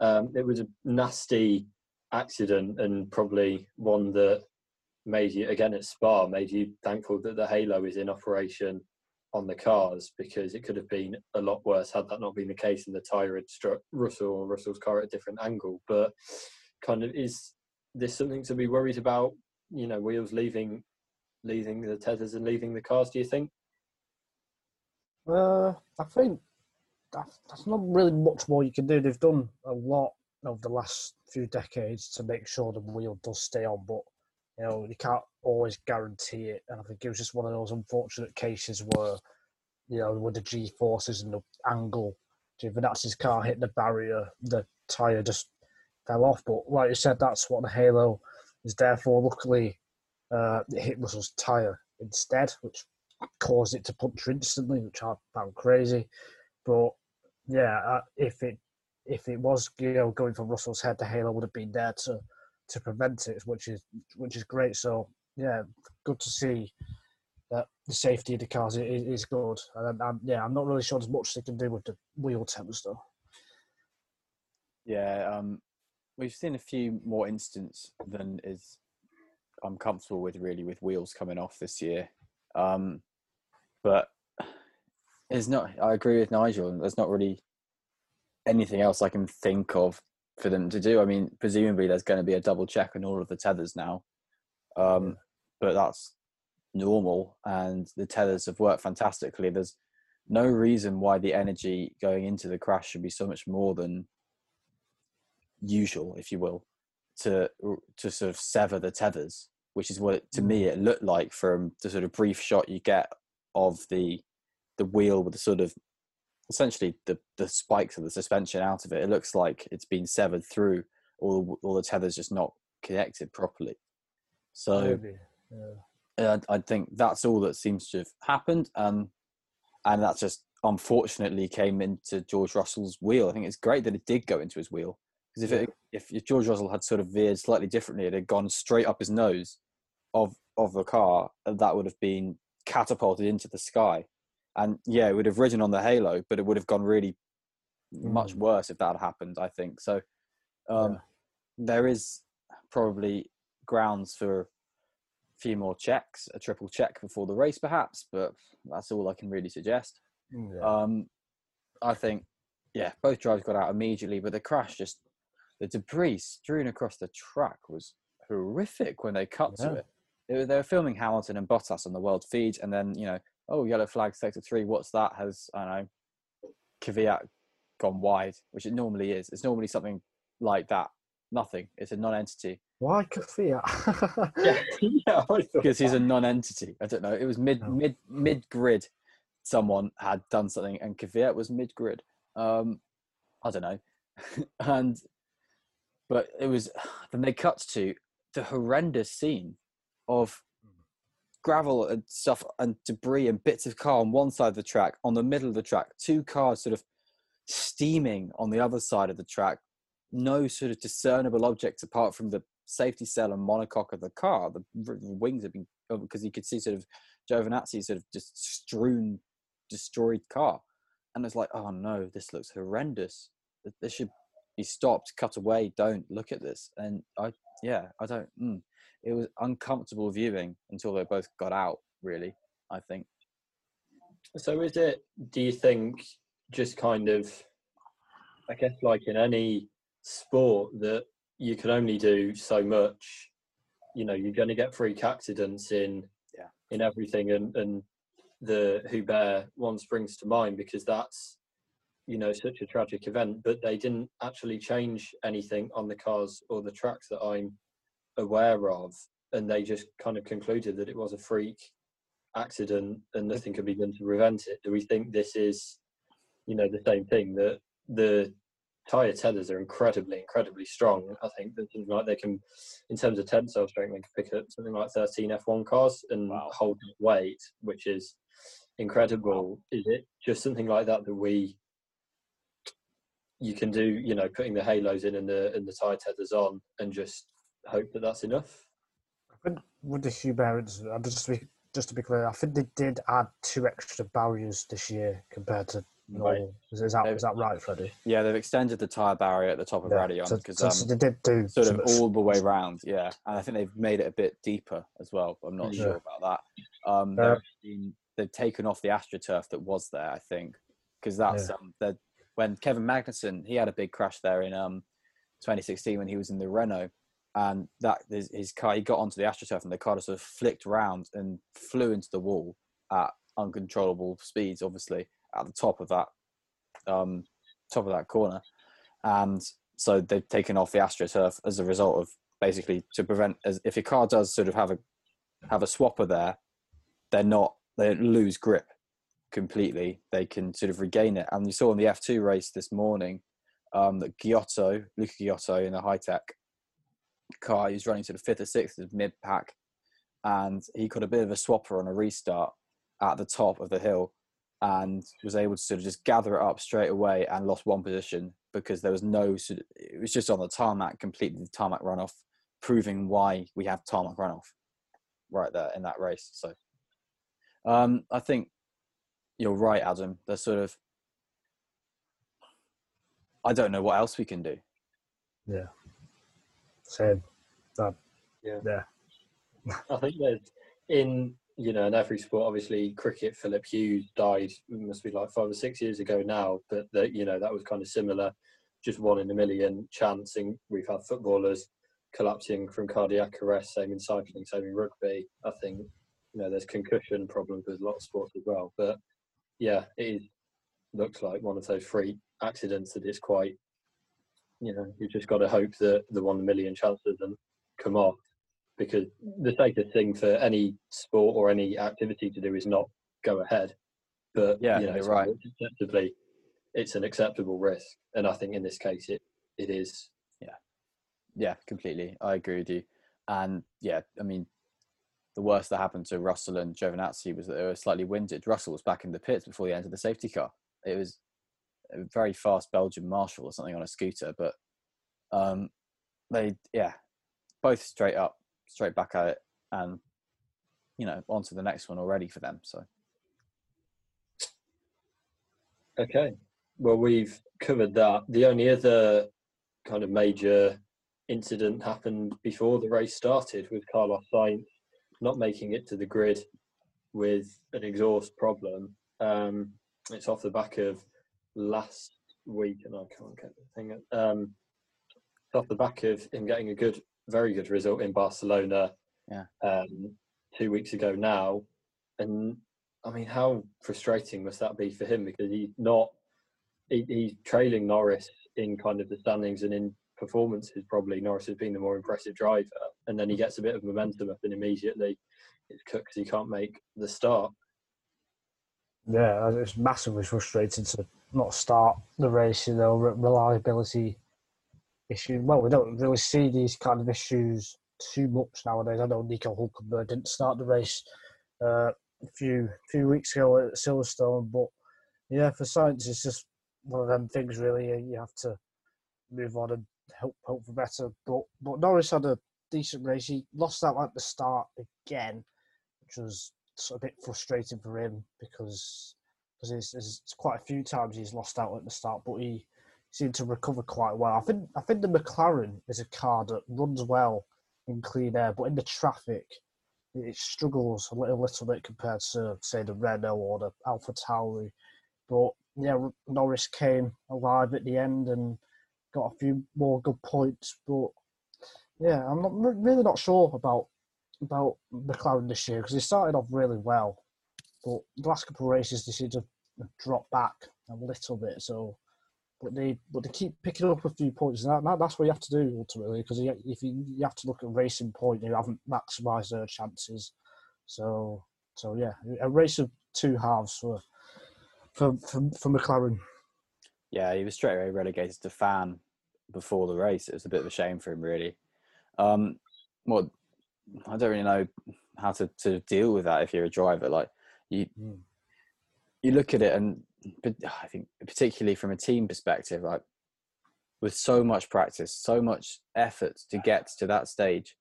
Um, it was a nasty accident and probably one that made you again at Spa made you thankful that the Halo is in operation on the cars because it could have been a lot worse had that not been the case and the tyre had struck Russell or Russell's car at a different angle. But kind of is this something to be worried about? You know, wheels leaving leaving the tethers and leaving the cars. Do you think? Uh, I think that's, that's not really much more you can do. They've done a lot over the last few decades to make sure the wheel does stay on, but you know you can't always guarantee it. And I think it was just one of those unfortunate cases where you know with the G forces and the angle, Giovinazzi's car hit the barrier, the tire just fell off. But like you said, that's what the halo is there for. Luckily, uh, it hit Russell's tire instead, which caused it to puncture instantly, which I found crazy. But yeah, uh, if it if it was you know going for Russell's head, the halo would have been there to to prevent it, which is which is great. So yeah, good to see that the safety of the cars is, is good. And I'm, yeah, I'm not really sure there's much they can do with the wheel temps though. Yeah, um, we've seen a few more incidents than is I'm comfortable with really with wheels coming off this year. Um, but it's not. I agree with Nigel. There's not really anything else I can think of for them to do. I mean, presumably there's going to be a double check on all of the tethers now, um, but that's normal, and the tethers have worked fantastically. There's no reason why the energy going into the crash should be so much more than usual, if you will, to to sort of sever the tethers, which is what to me it looked like from the sort of brief shot you get of the the wheel with the sort of essentially the the spikes of the suspension out of it. It looks like it's been severed through, all all the tethers just not connected properly. So Yeah. uh, I think that's all that seems to have happened, um, and that just unfortunately came into George Russell's wheel. I think it's great that it did go into his wheel because if, it, if if George Russell had sort of veered slightly differently, it had gone straight up his nose of of the car, and that would have been catapulted into the sky. And yeah, it would have ridden on the halo, but it would have gone really much Mm. worse if that had happened. I think so. Um, Yeah. There is probably grounds for a few more checks, a triple check before the race, perhaps, but that's all I can really suggest. Yeah. Um, I think, yeah, both drivers got out immediately, but the crash just the debris strewn across the track was horrific when they cut to Yeah. it. They were, they were filming Hamilton and Bottas on the world feed, and then you know, oh, yellow flag sector three, what's that? Has I don't know Kvyat gone wide, which it normally is. It's normally something like that. Nothing. It's a non-entity Why Kvyat? Yeah, yeah. Because he's a non-entity. I don't know. It was mid Oh. mid mid grid. Someone had done something, and Kvyat was mid grid. Um, I don't know, and but it was. Then they cut to the horrendous scene of gravel and stuff and debris and bits of car on one side of the track, on the middle of the track, two cars sort of steaming on the other side of the track. No sort of discernible objects apart from the safety cell and monocoque of the car. The wings have been because you could see sort of Giovinazzi sort of just strewn, destroyed car, and it's like, oh no, this looks horrendous. This should be stopped, cut away. Don't look at this. And I, yeah, I don't. Mm, it was uncomfortable viewing until they both got out. Really, I think. So is it? Do you think just kind of? I guess like in any sport that you can only do so much. You know, you're going to get freak accidents in Yeah. in everything, and and the Hubert one springs to mind because that's you know such a tragic event. But they didn't actually change anything on the cars or the tracks that I'm aware of, and they just kind of concluded that it was a freak accident and nothing could be done to prevent it. Do we think this is, you know, the same thing that the tire tethers are incredibly, incredibly strong? I think that something like they can, in terms of tensile strength, they can pick up something like 13 F1 cars and Wow. hold weight, which is incredible. Is it just something like that that we? You can do, you know, putting the halos in and the and the tire tethers on, and just hope that that's enough. I think with the incident, uh, just to be just to be clear, I think they did add two extra barriers this year compared to normal. Is, is that that right, Freddie? Yeah, they've extended the tire barrier at the top of Yeah, Raidillon because so, um, so they did do sort of all the way round. Yeah, and I think they've made it a bit deeper as well. But I'm not Yeah. sure about that. Um, they've, been- they've taken off the AstroTurf that was there, I think, because that's um, when Kevin Magnussen he had a big crash there in um 2016 when he was in the Renault, and that his, car he got onto the AstroTurf and the car just sort of flicked round and flew into the wall at uncontrollable speeds, obviously at the top of that um top of that corner, and so they've taken off the AstroTurf as a result of basically to prevent as if your car does sort of have a have a swapper there, they're not they lose grip completely. They can sort of regain it. And you saw in the F2 race this morning um, that Ghiotto, Luca Ghiotto in the Hitech car, he's running sort of fifth or sixth of mid pack, and he got a bit of a swapper on a restart at the top of the hill and was able to sort of just gather it up straight away and lost one position because there was no sort of, it was just on the tarmac completely the tarmac runoff proving why we have tarmac runoff right there in that race. So um i think you're right adam. They're sort of i don't know what else we can do same. That, Yeah. yeah. I think there's in you know in every sport. Obviously, cricket. Philip Hughes died. Must be like five or six years ago now. But that you know that was kind of similar, just one in a million chance. And we've had footballers collapsing from cardiac arrest. Same in cycling. Same in rugby. I think you know there's concussion problems with a lot of sports as well. But yeah, it is, looks like one of those freak accidents that is quite. You know, you've just got to hope that the one million chance doesn't come off because the safest thing for any sport or any activity to do is not go ahead. But Yeah, you know, you're it's right. acceptably, it's an acceptable risk, and I think in this case it it is. Yeah, yeah, completely. I agree with you. And yeah, I mean, the worst that happened to Russell and Giovinazzi was that they were slightly winded. Russell was back in the pits before the end of the safety car. It was a very fast Belgian marshal or something on a scooter, but um, they, yeah, both straight up, straight back at it, and you know, on to the next one already for them. So Okay, well we've covered that. The only other kind of major incident happened before the race started with Carlos Sainz not making it to the grid with an exhaust problem. Um, it's off the back of last week, and I can't get the thing. up. Um, off the back of him getting a good, very good result in Barcelona. Yeah. Um, two weeks ago now, and I mean, how frustrating must that be for him? Because he's not he, he's trailing Norris in kind of the standings and in performances. Probably Norris has been the more impressive driver, and then he gets a bit of momentum up, and immediately it's cut because he can't make the start. Yeah, it's massively frustrating to not start the race. You know, reliability issue. Well, we don't really see these kind of issues too much nowadays. I know Nico Hulkenberg didn't start the race uh, a few few weeks ago at Silverstone, but yeah, for Sainz, it's just one of them things. Really, you have to move on and hope hope for better. But but Norris had a decent race. He lost out at the start again, which was a bit frustrating for him because because it's, it's quite a few times he's lost out at the start, but he seemed to recover quite well. I think I think the McLaren is a car that runs well in clean air, but in the traffic, it struggles a little, little bit compared to say the Renault or the Alpha Tauri. But yeah, Norris came alive at the end and got a few more good points. But yeah, I'm not really not sure about about McLaren this year because they started off really well, but the last couple of races they seem to drop back a little bit. So, but they but they keep picking up a few points, and that, that that's what you have to do ultimately. Because if you you have to look at racing point, you haven't maximised their chances. So so yeah, a race of two halves for for for, for McLaren. Yeah, he was straight away relegated to fan before the race. It was a bit of a shame for him, really. Um, well, I don't really know how to, to deal with that if you're a driver. Like you, mm. You look at it, and but I think particularly from a team perspective, like with so much practice, so much effort to get to that stage,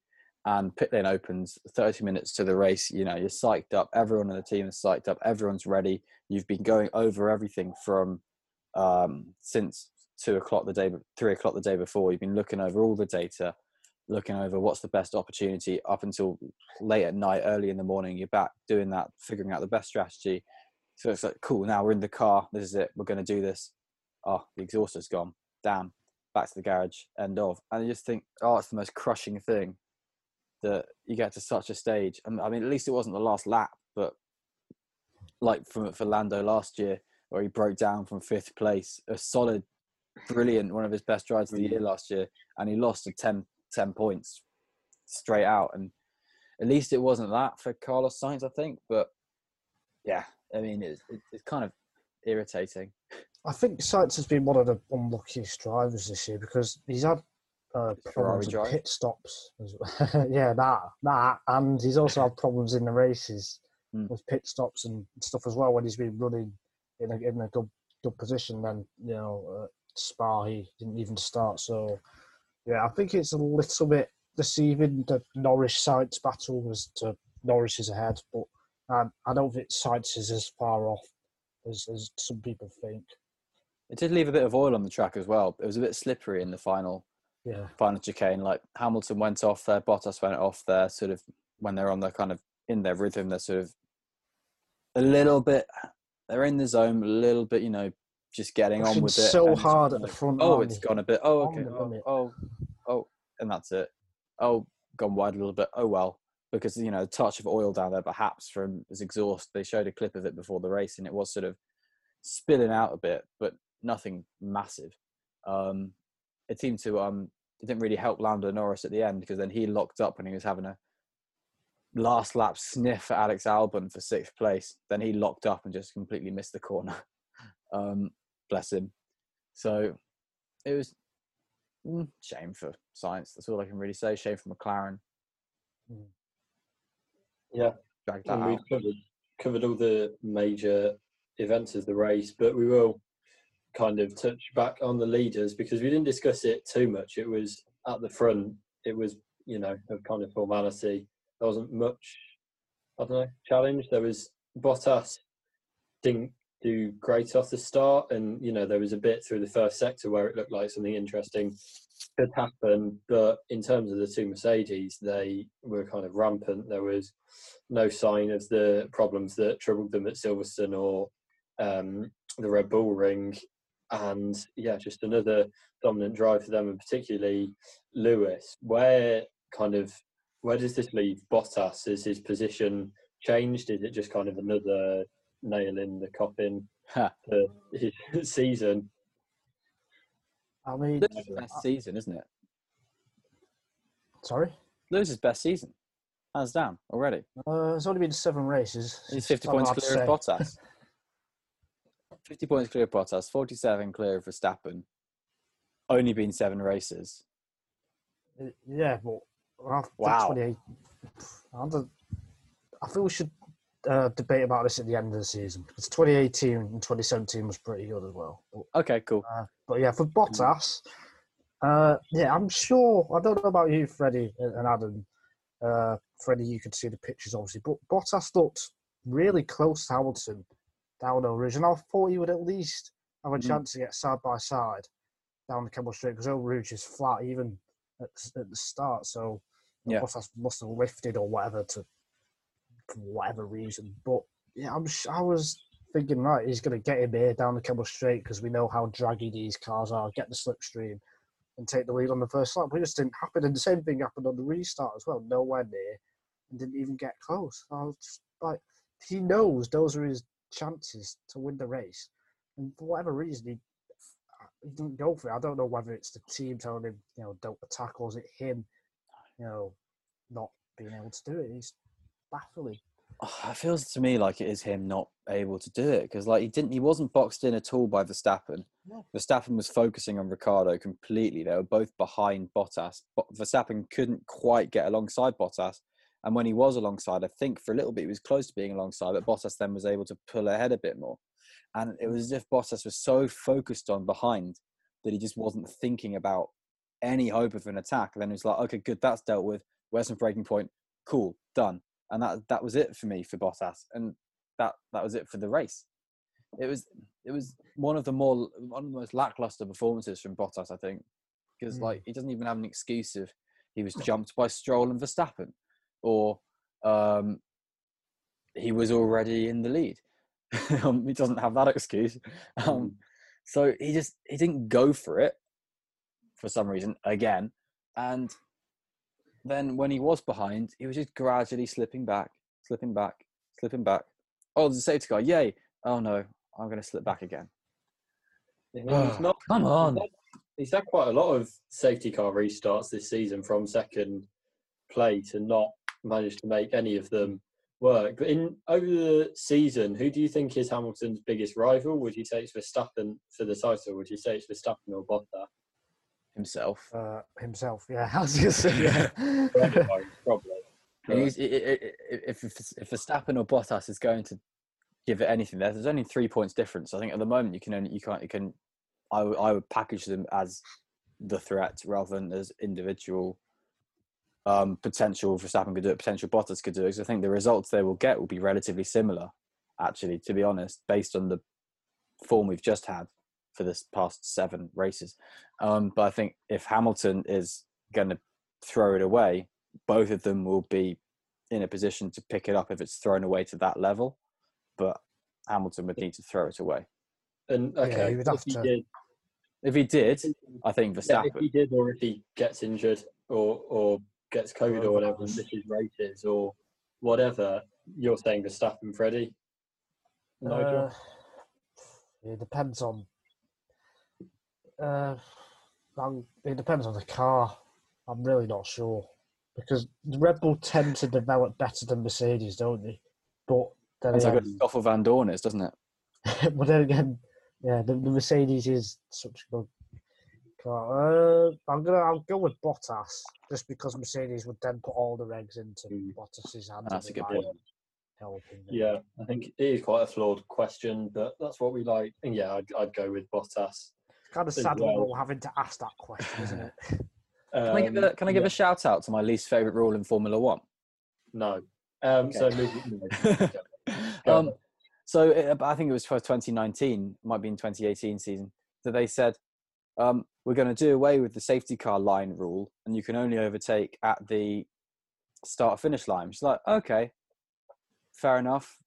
and pit lane opens 30 minutes to the race. You know, you're psyched up. Everyone on the team is psyched up. Everyone's ready. You've been going over everything from um, since two o'clock the day, three o'clock the day before. You've been looking over all the data looking over what's the best opportunity up until late at night, early in the morning. You're back doing that, figuring out the best strategy. So it's like, cool, now we're in the car. This is it. We're going to do this. Oh, the exhaust has gone. Damn. Back to the garage. End of. And you just think, oh, it's the most crushing thing that you get to such a stage. And I mean, at least it wasn't the last lap, but like for, for Lando last year, where he broke down from fifth place, a solid, brilliant, one of his best drives of the year last year, and he lost a 10 10 points straight out. And at least it wasn't that for Carlos Sainz, I think. But yeah, I mean, it's, it's kind of irritating. I think Sainz has been one of the unluckiest drivers this year because he's had uh, problems with pit stops. yeah, that that, and he's also had problems in the races mm. with pit stops and stuff as well when he's been running in a in a good good position. Then you know, uh, Spa he didn't even start, so yeah, I think it's a little bit deceiving the Norris Sainz battle was to Norris is ahead, but um, I don't think Sainz is as far off as, as some people think. It did leave a bit of oil on the track as well. It was a bit slippery in the final, yeah, final chicane. Like Hamilton went off there, Bottas went off there. Sort of when they're on the kind of in their rhythm, they're sort of a little bit. They're in the zone, a little bit, you know, just getting on with it. So hard at the front. Oh, it's gone a bit. Oh, okay. Oh, oh, oh, and that's it. Oh, gone wide a little bit. Oh well, because you know, a touch of oil down there, perhaps from his exhaust. They showed a clip of it before the race, and it was sort of spilling out a bit, but nothing massive. Um, it seemed to um, it didn't really help Lando Norris at the end because then he locked up when he was having a last lap sniff at Alex Albon for sixth place. Then he locked up and just completely missed the corner. Um, bless him. So it was mm, shame for Sainz. That's all I can really say. Shame for McLaren. Hmm. Yeah, and we've covered covered all the major events of the race, but we will kind of touch back on the leaders because we didn't discuss it too much. It was at the front. It was you know a kind of formality. There wasn't much. I don't know challenge. There was Bottas didn't do great off the start, and you know there was a bit through the first sector where it looked like something interesting could happen. But in terms of the two Mercedes, they were kind of rampant. There was no sign of the problems that troubled them at Silverstone or um, the Red Bull Ring, and yeah, just another dominant drive for them, and particularly Lewis. Where kind of where does this leave Bottas? Is his position changed? Is it just kind of another nail in the coffin for his season. I mean, Lewis's best season, isn't it? sorry. Lewis's best season, hands down already. Uh, it's only been seven races. He's 50 points clear of say. Bottas. 50 points clear of Bottas, 47 clear of Verstappen. Only been seven races. Uh, Yeah, but I Wow. 28. I don't- I think we should uh, debate about this at the end of the season because 2018 and 2017 was pretty good as well. But, Okay, cool. uh, but yeah, for Bottas, uh, yeah, I'm sure. I don't know about you, Freddie and Adam. Uh, Freddie, you could see the pictures obviously, but Bottas looked really close to Hamilton down Eau Rouge, and I thought he would at least have a Mhm. chance to get side by side down the Kemmel Straight because Eau Rouge is flat even at, at the start. So Yeah. Bottas must have lifted or whatever to for whatever reason. But yeah, I'm I was thinking right, he's going to get him here down the Kemmel Straight because we know how draggy these cars are. Get the slipstream and take the lead on the first lap. But it just didn't happen. And the same thing happened on the restart as well. Nowhere near and didn't even get close. I was like, he knows those are his chances to win the race, and for whatever reason, he he didn't go for it. I don't know whether it's the team telling him, you know, don't attack, or is it him, you know, not being able to do it. He's baffling. Oh, it feels to me like it is him not able to do it because like he didn't he wasn't boxed in at all by Verstappen. No. Verstappen was focusing on Ricciardo completely. They were both behind Bottas. But Verstappen couldn't quite get alongside Bottas. And when he was alongside, I think for a little bit he was close to being alongside, but Bottas then was able to pull ahead a bit more. And it was as if Bottas was so focused on behind that he just wasn't thinking about any hope of an attack. And then he was like, okay, good, that's dealt with. Where's my breaking point? Cool, done and that that was it for me for Bottas, and that that was it for the race. It was it was one of the more one of the most lackluster performances from Bottas, I think, because Mm. like he doesn't even have an excuse if he was jumped by Stroll and Verstappen, or um, he was already in the lead. um, he doesn't have that excuse. Um, so he just he didn't go for it for some reason again, and then when he was behind, he was just gradually slipping back, slipping back, slipping back. Oh, there's a safety car! Yay! Oh no, I'm going to slip back again. He's not, Come on. He's had, he's had quite a lot of safety car restarts this season from second place and not managed to make any of them work. But in over the season, who do you think is Hamilton's biggest rival? Would you say it's Verstappen for the title? Would you say it's Verstappen or Bottas? Himself. Uh, himself, yeah. How's was going to say, yeah. Probably. And he's, if, if, if Verstappen or Bottas is going to give it anything, there, there's only three points difference. I think at the moment you can only you can't you can. I would I would package them as the threat rather than as individual um, potential. Verstappen could do it. Potential Bottas could do it. Because I think the results they will get will be relatively similar. Actually, to be honest, based on the form we've just had for this past seven races. Um, but I think if Hamilton is going to throw it away, both of them will be in a position to pick it up if it's thrown away to that level. But Hamilton would need to throw it away. And Yeah, okay, he would if have he did, If he did, I think yeah, Verstappen. if he did, or if he gets injured, or or gets COVID or whatever, and misses races or whatever, you're saying Verstappen, Freddie? Nigel? Uh, it depends on. Uh, it depends on the car. I'm really not sure because the Red Bull tend to develop better than Mercedes, don't they? But then It's like again, a Stoffel Vandoorne is, doesn't it? but then again, yeah, the, the Mercedes is such a good car. Uh, I'm gonna I'll go with Bottas just because Mercedes would then put all the eggs into Mm. Bottas's hands. That's a good point. Yeah, I think it is quite a flawed question, but that's what we like. And yeah, I'd, I'd go with Bottas. Kind of sad well. we're having to ask that question, isn't it? Can I give, Um, a, can I give yeah, a shout out to my least favourite rule in Formula One? no? Um, So Okay. moving, no, um, so it, I think it was for 2019, might be in 2018 season, that they said um, we're going to do away with the safety car line rule, and you can only overtake at the start finish line. It's like okay, fair enough.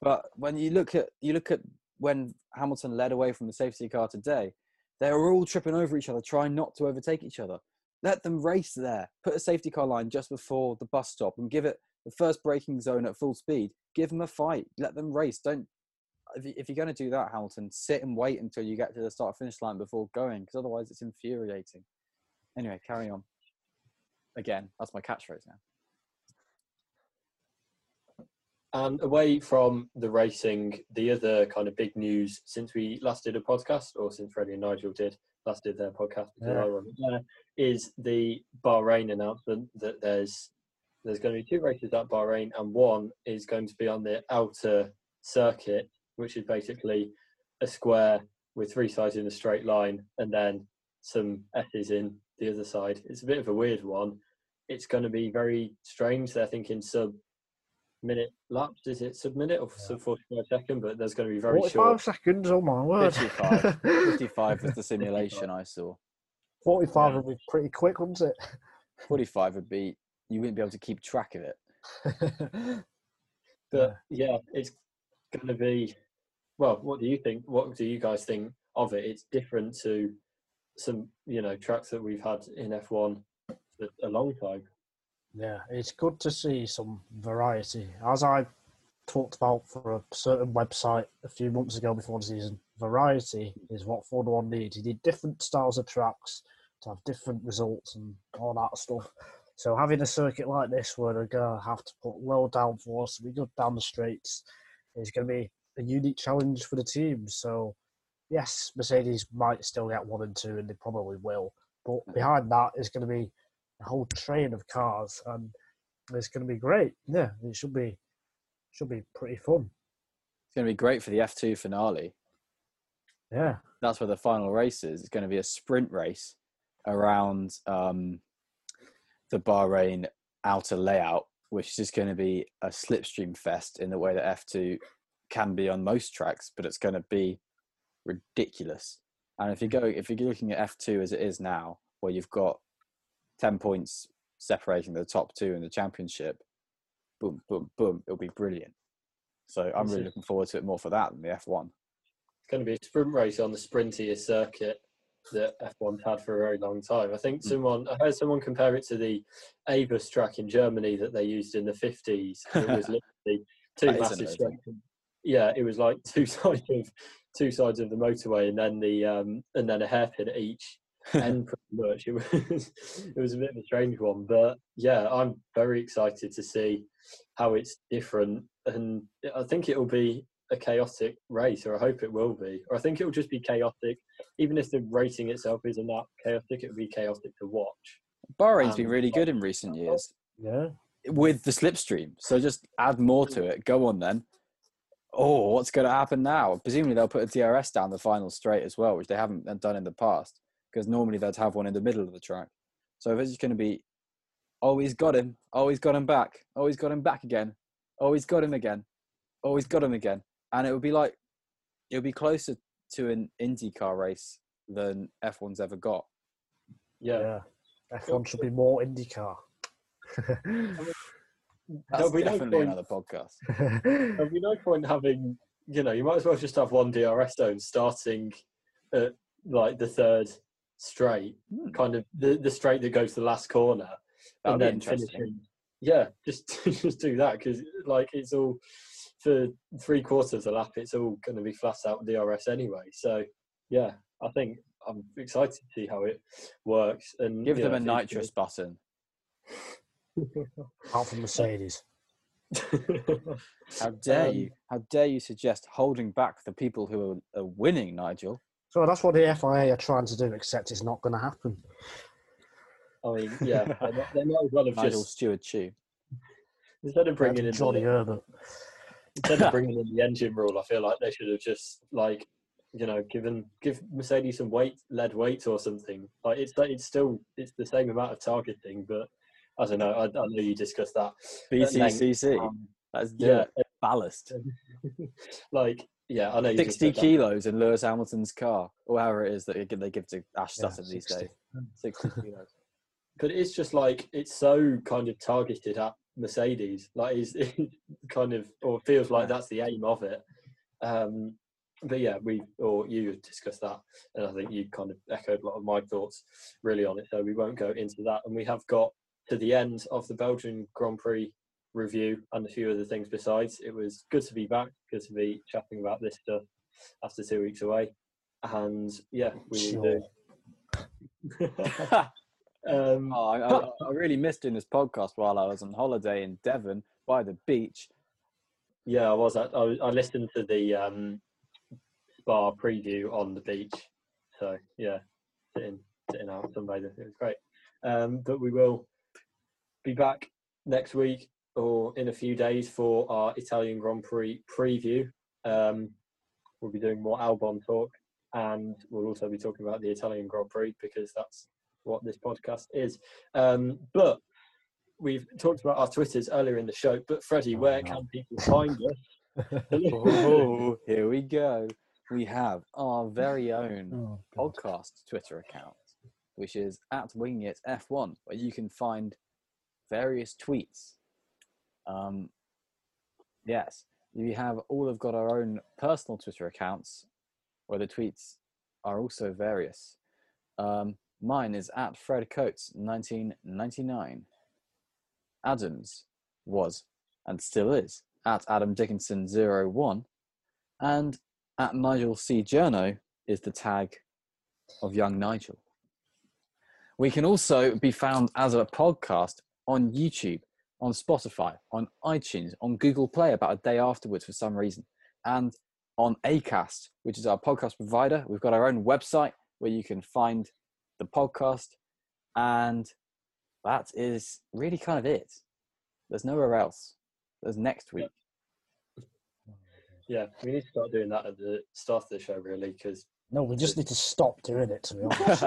But when you look at you look at when Hamilton led away from the safety car today, they were all tripping over each other, trying not to overtake each other. Let them race there. Put a safety car line just before the bus stop and give it the first braking zone at full speed. Give them a fight. Let them race. Don't. if, you, if you're going to do that, Hamilton, sit and wait until you get to the start finish line before going, because otherwise it's infuriating. Anyway, carry on. Again, that's my catchphrase now. And away from the racing, the other kind of big news since we last did a podcast, or since Freddie and Nigel did last did their podcast Yeah. There, is the Bahrain announcement that there's there's going to be two races at Bahrain, and one is going to be on the outer circuit, which is basically a square with three sides in a straight line, and then some S's in the other side. It's a bit of a weird one. It's going to be very strange. They're thinking sub minute laps. Is it sub minute or sub 45 second? But there's going to be very 45 short. seconds, oh my word. 55. 55 was the simulation I saw. 45 Yeah. would be pretty quick, wouldn't it? 45 would be, you wouldn't be able to keep track of it. But yeah, it's going to be. Well, what do you think? What do you guys think of it? It's different to some, you know, tracks that we've had in F1 for a long time. Yeah, it's good to see some variety. As I talked about for a certain website a few months ago before the season, variety is what Formula One needs. You need different styles of tracks to have different results and all that stuff. So having a circuit like this where they're gonna have to put low downforce be good down the straights is gonna be a unique challenge for the team. So yes, Mercedes might still get one and two and they probably will. But behind that is gonna be a whole train of cars, and it's going to be great. Yeah, it should be should be pretty fun. It's going to be great for the F2 finale. Yeah, That's where the final race is. It's going to be a sprint race around um, the Bahrain outer layout, which is just going to be a slipstream fest in the way that F2 can be on most tracks, but it's going to be ridiculous. And if you go, if you're looking at F2 as it is now, where you've got 10 points separating the top two in the championship, boom, boom, boom, it'll be brilliant. So I'm really looking forward to it more for that than the F1. It's going to be a sprint race on the sprintiest circuit that F1's had for a very long time. I think Mm. someone, I heard someone compare it to the Avus track in Germany that they used in the 50s. It was literally two massive. Yeah, it was like two sides of two sides of the motorway, and then the um, and then a hairpin at each end. Pretty much, it was it was a bit of a strange one, but yeah, I'm very excited to see how it's different, and I think it'll be a chaotic race, or I hope it will be, or I think it'll just be chaotic. Even if the racing itself isn't that chaotic, it'll be chaotic to watch. Bahrain's been Um, really good in recent years yeah. with the slipstream. So just add more to it. Go on then. Oh, what's going to happen now? Presumably they'll put a DRS down the final straight as well, which they haven't done in the past, because normally they'd have one in the middle of the track. So if it's just going to be, oh, he's got him. Oh, he's got him back. Oh, he's got him back again. Oh, he's got him again. Oh, he's got him again. And it would be like, it would be closer to an IndyCar race than F1's ever got. Yeah, Yeah, F1 should be more IndyCar. That's there'll be no definitely point. another podcast. There'll be no point having, you know, you might as well just have one DRS zone starting at like the third straight, Hmm. kind of the, the straight that goes to the last corner, That would and then finishing. Yeah, just just do that because like it's all for three quarters of the lap. It's all going to be flat out DRS anyway. So yeah, I think I'm excited to see how it works. And Give them know, a if it's nitrous button. Out from Mercedes. How dare Um, you? How dare you suggest holding back the people who are, are winning, Nigel? So that's what the FIA are trying to do, except it's not going to happen. I mean, yeah, they might- they as well have Nigel just Stewart Chew. instead of bringing in Johnny the, Herbert. instead of bringing in the engine rule, I feel like they should have just like you know given give Mercedes some weight lead weight or something. Like it's it's still it's the same amount of targeting, but I don't know. I, I know you discussed that. at length. BTCC. Um, Let's yeah, it. Ballast. like yeah, I know 60 kilos in Lewis Hamilton's car, or however it is that they give- to Ash Yeah, Sutton these 60. days. 60 kilos. but it's just like it's so kind of targeted at Mercedes. Like it's it kind of or feels like Yeah. that's the aim of it. Um, but yeah, we or you discussed that, and I think you kind of echoed a lot of my thoughts really on it. So we won't go into that. And we have got to the end of the Belgian Grand Prix review and a few other things besides. It was good to be back, good to be chatting about this stuff after two weeks away. And yeah, we will do. um, Oh, I, I, I really missed doing this podcast while I was on holiday in Devon by the beach. yeah, I was. I, I listened to the um, spa preview on the beach. So yeah, sitting sitting out sunbathing. It was great. Um, but we will be back next week or in a few days for our Italian Grand Prix preview. Um, we'll be doing more Albon talk, and we'll also be talking about the Italian Grand Prix because that's what this podcast is. Um, but we've talked about our Twitters earlier in the show. But Freddie, Oh, where no. can people find us? Oh, here we go. We have our very own Oh, podcast Twitter account, which is at Winging It F1, where you can find various tweets. Um, yes, we have all have got our own personal Twitter accounts, where the tweets are also various. Um, mine is at Fred Coates 1999. Adams was and still is at Adam Dickinson 01, and at Nigel C. Journo is the tag of young Nigel. We can also be found as a podcast on YouTube, on Spotify, on iTunes, on Google Play about a day afterwards for some reason, and on Acast, which is our podcast provider. We've got our own website where you can find the podcast, and that is really kind of it. There's nowhere else. There's next week. Yeah, we need to start doing that at the start of the show, really, because. No, we just need to stop doing it. To be honest.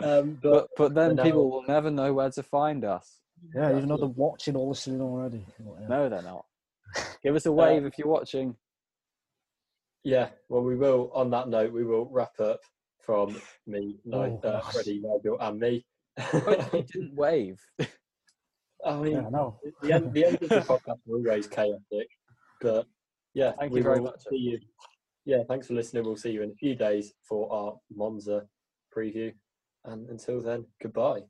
Um, but but but then now- people will never know where to find us. Yeah, even though they're watching or listening already. But, yeah. No, they're not. Give us a wave if you're watching. yeah, well, we will. On that note, we will wrap up from me, no, Oh, uh, gosh. Freddie, Nigel, and me. But you didn't wave. I mean, Yeah, I know. the end, the end of the podcast are always chaotic, but yeah, Thank we you very will much, See you. Yeah, thanks for listening. We'll see you in a few days for our Monza preview, and until then, goodbye.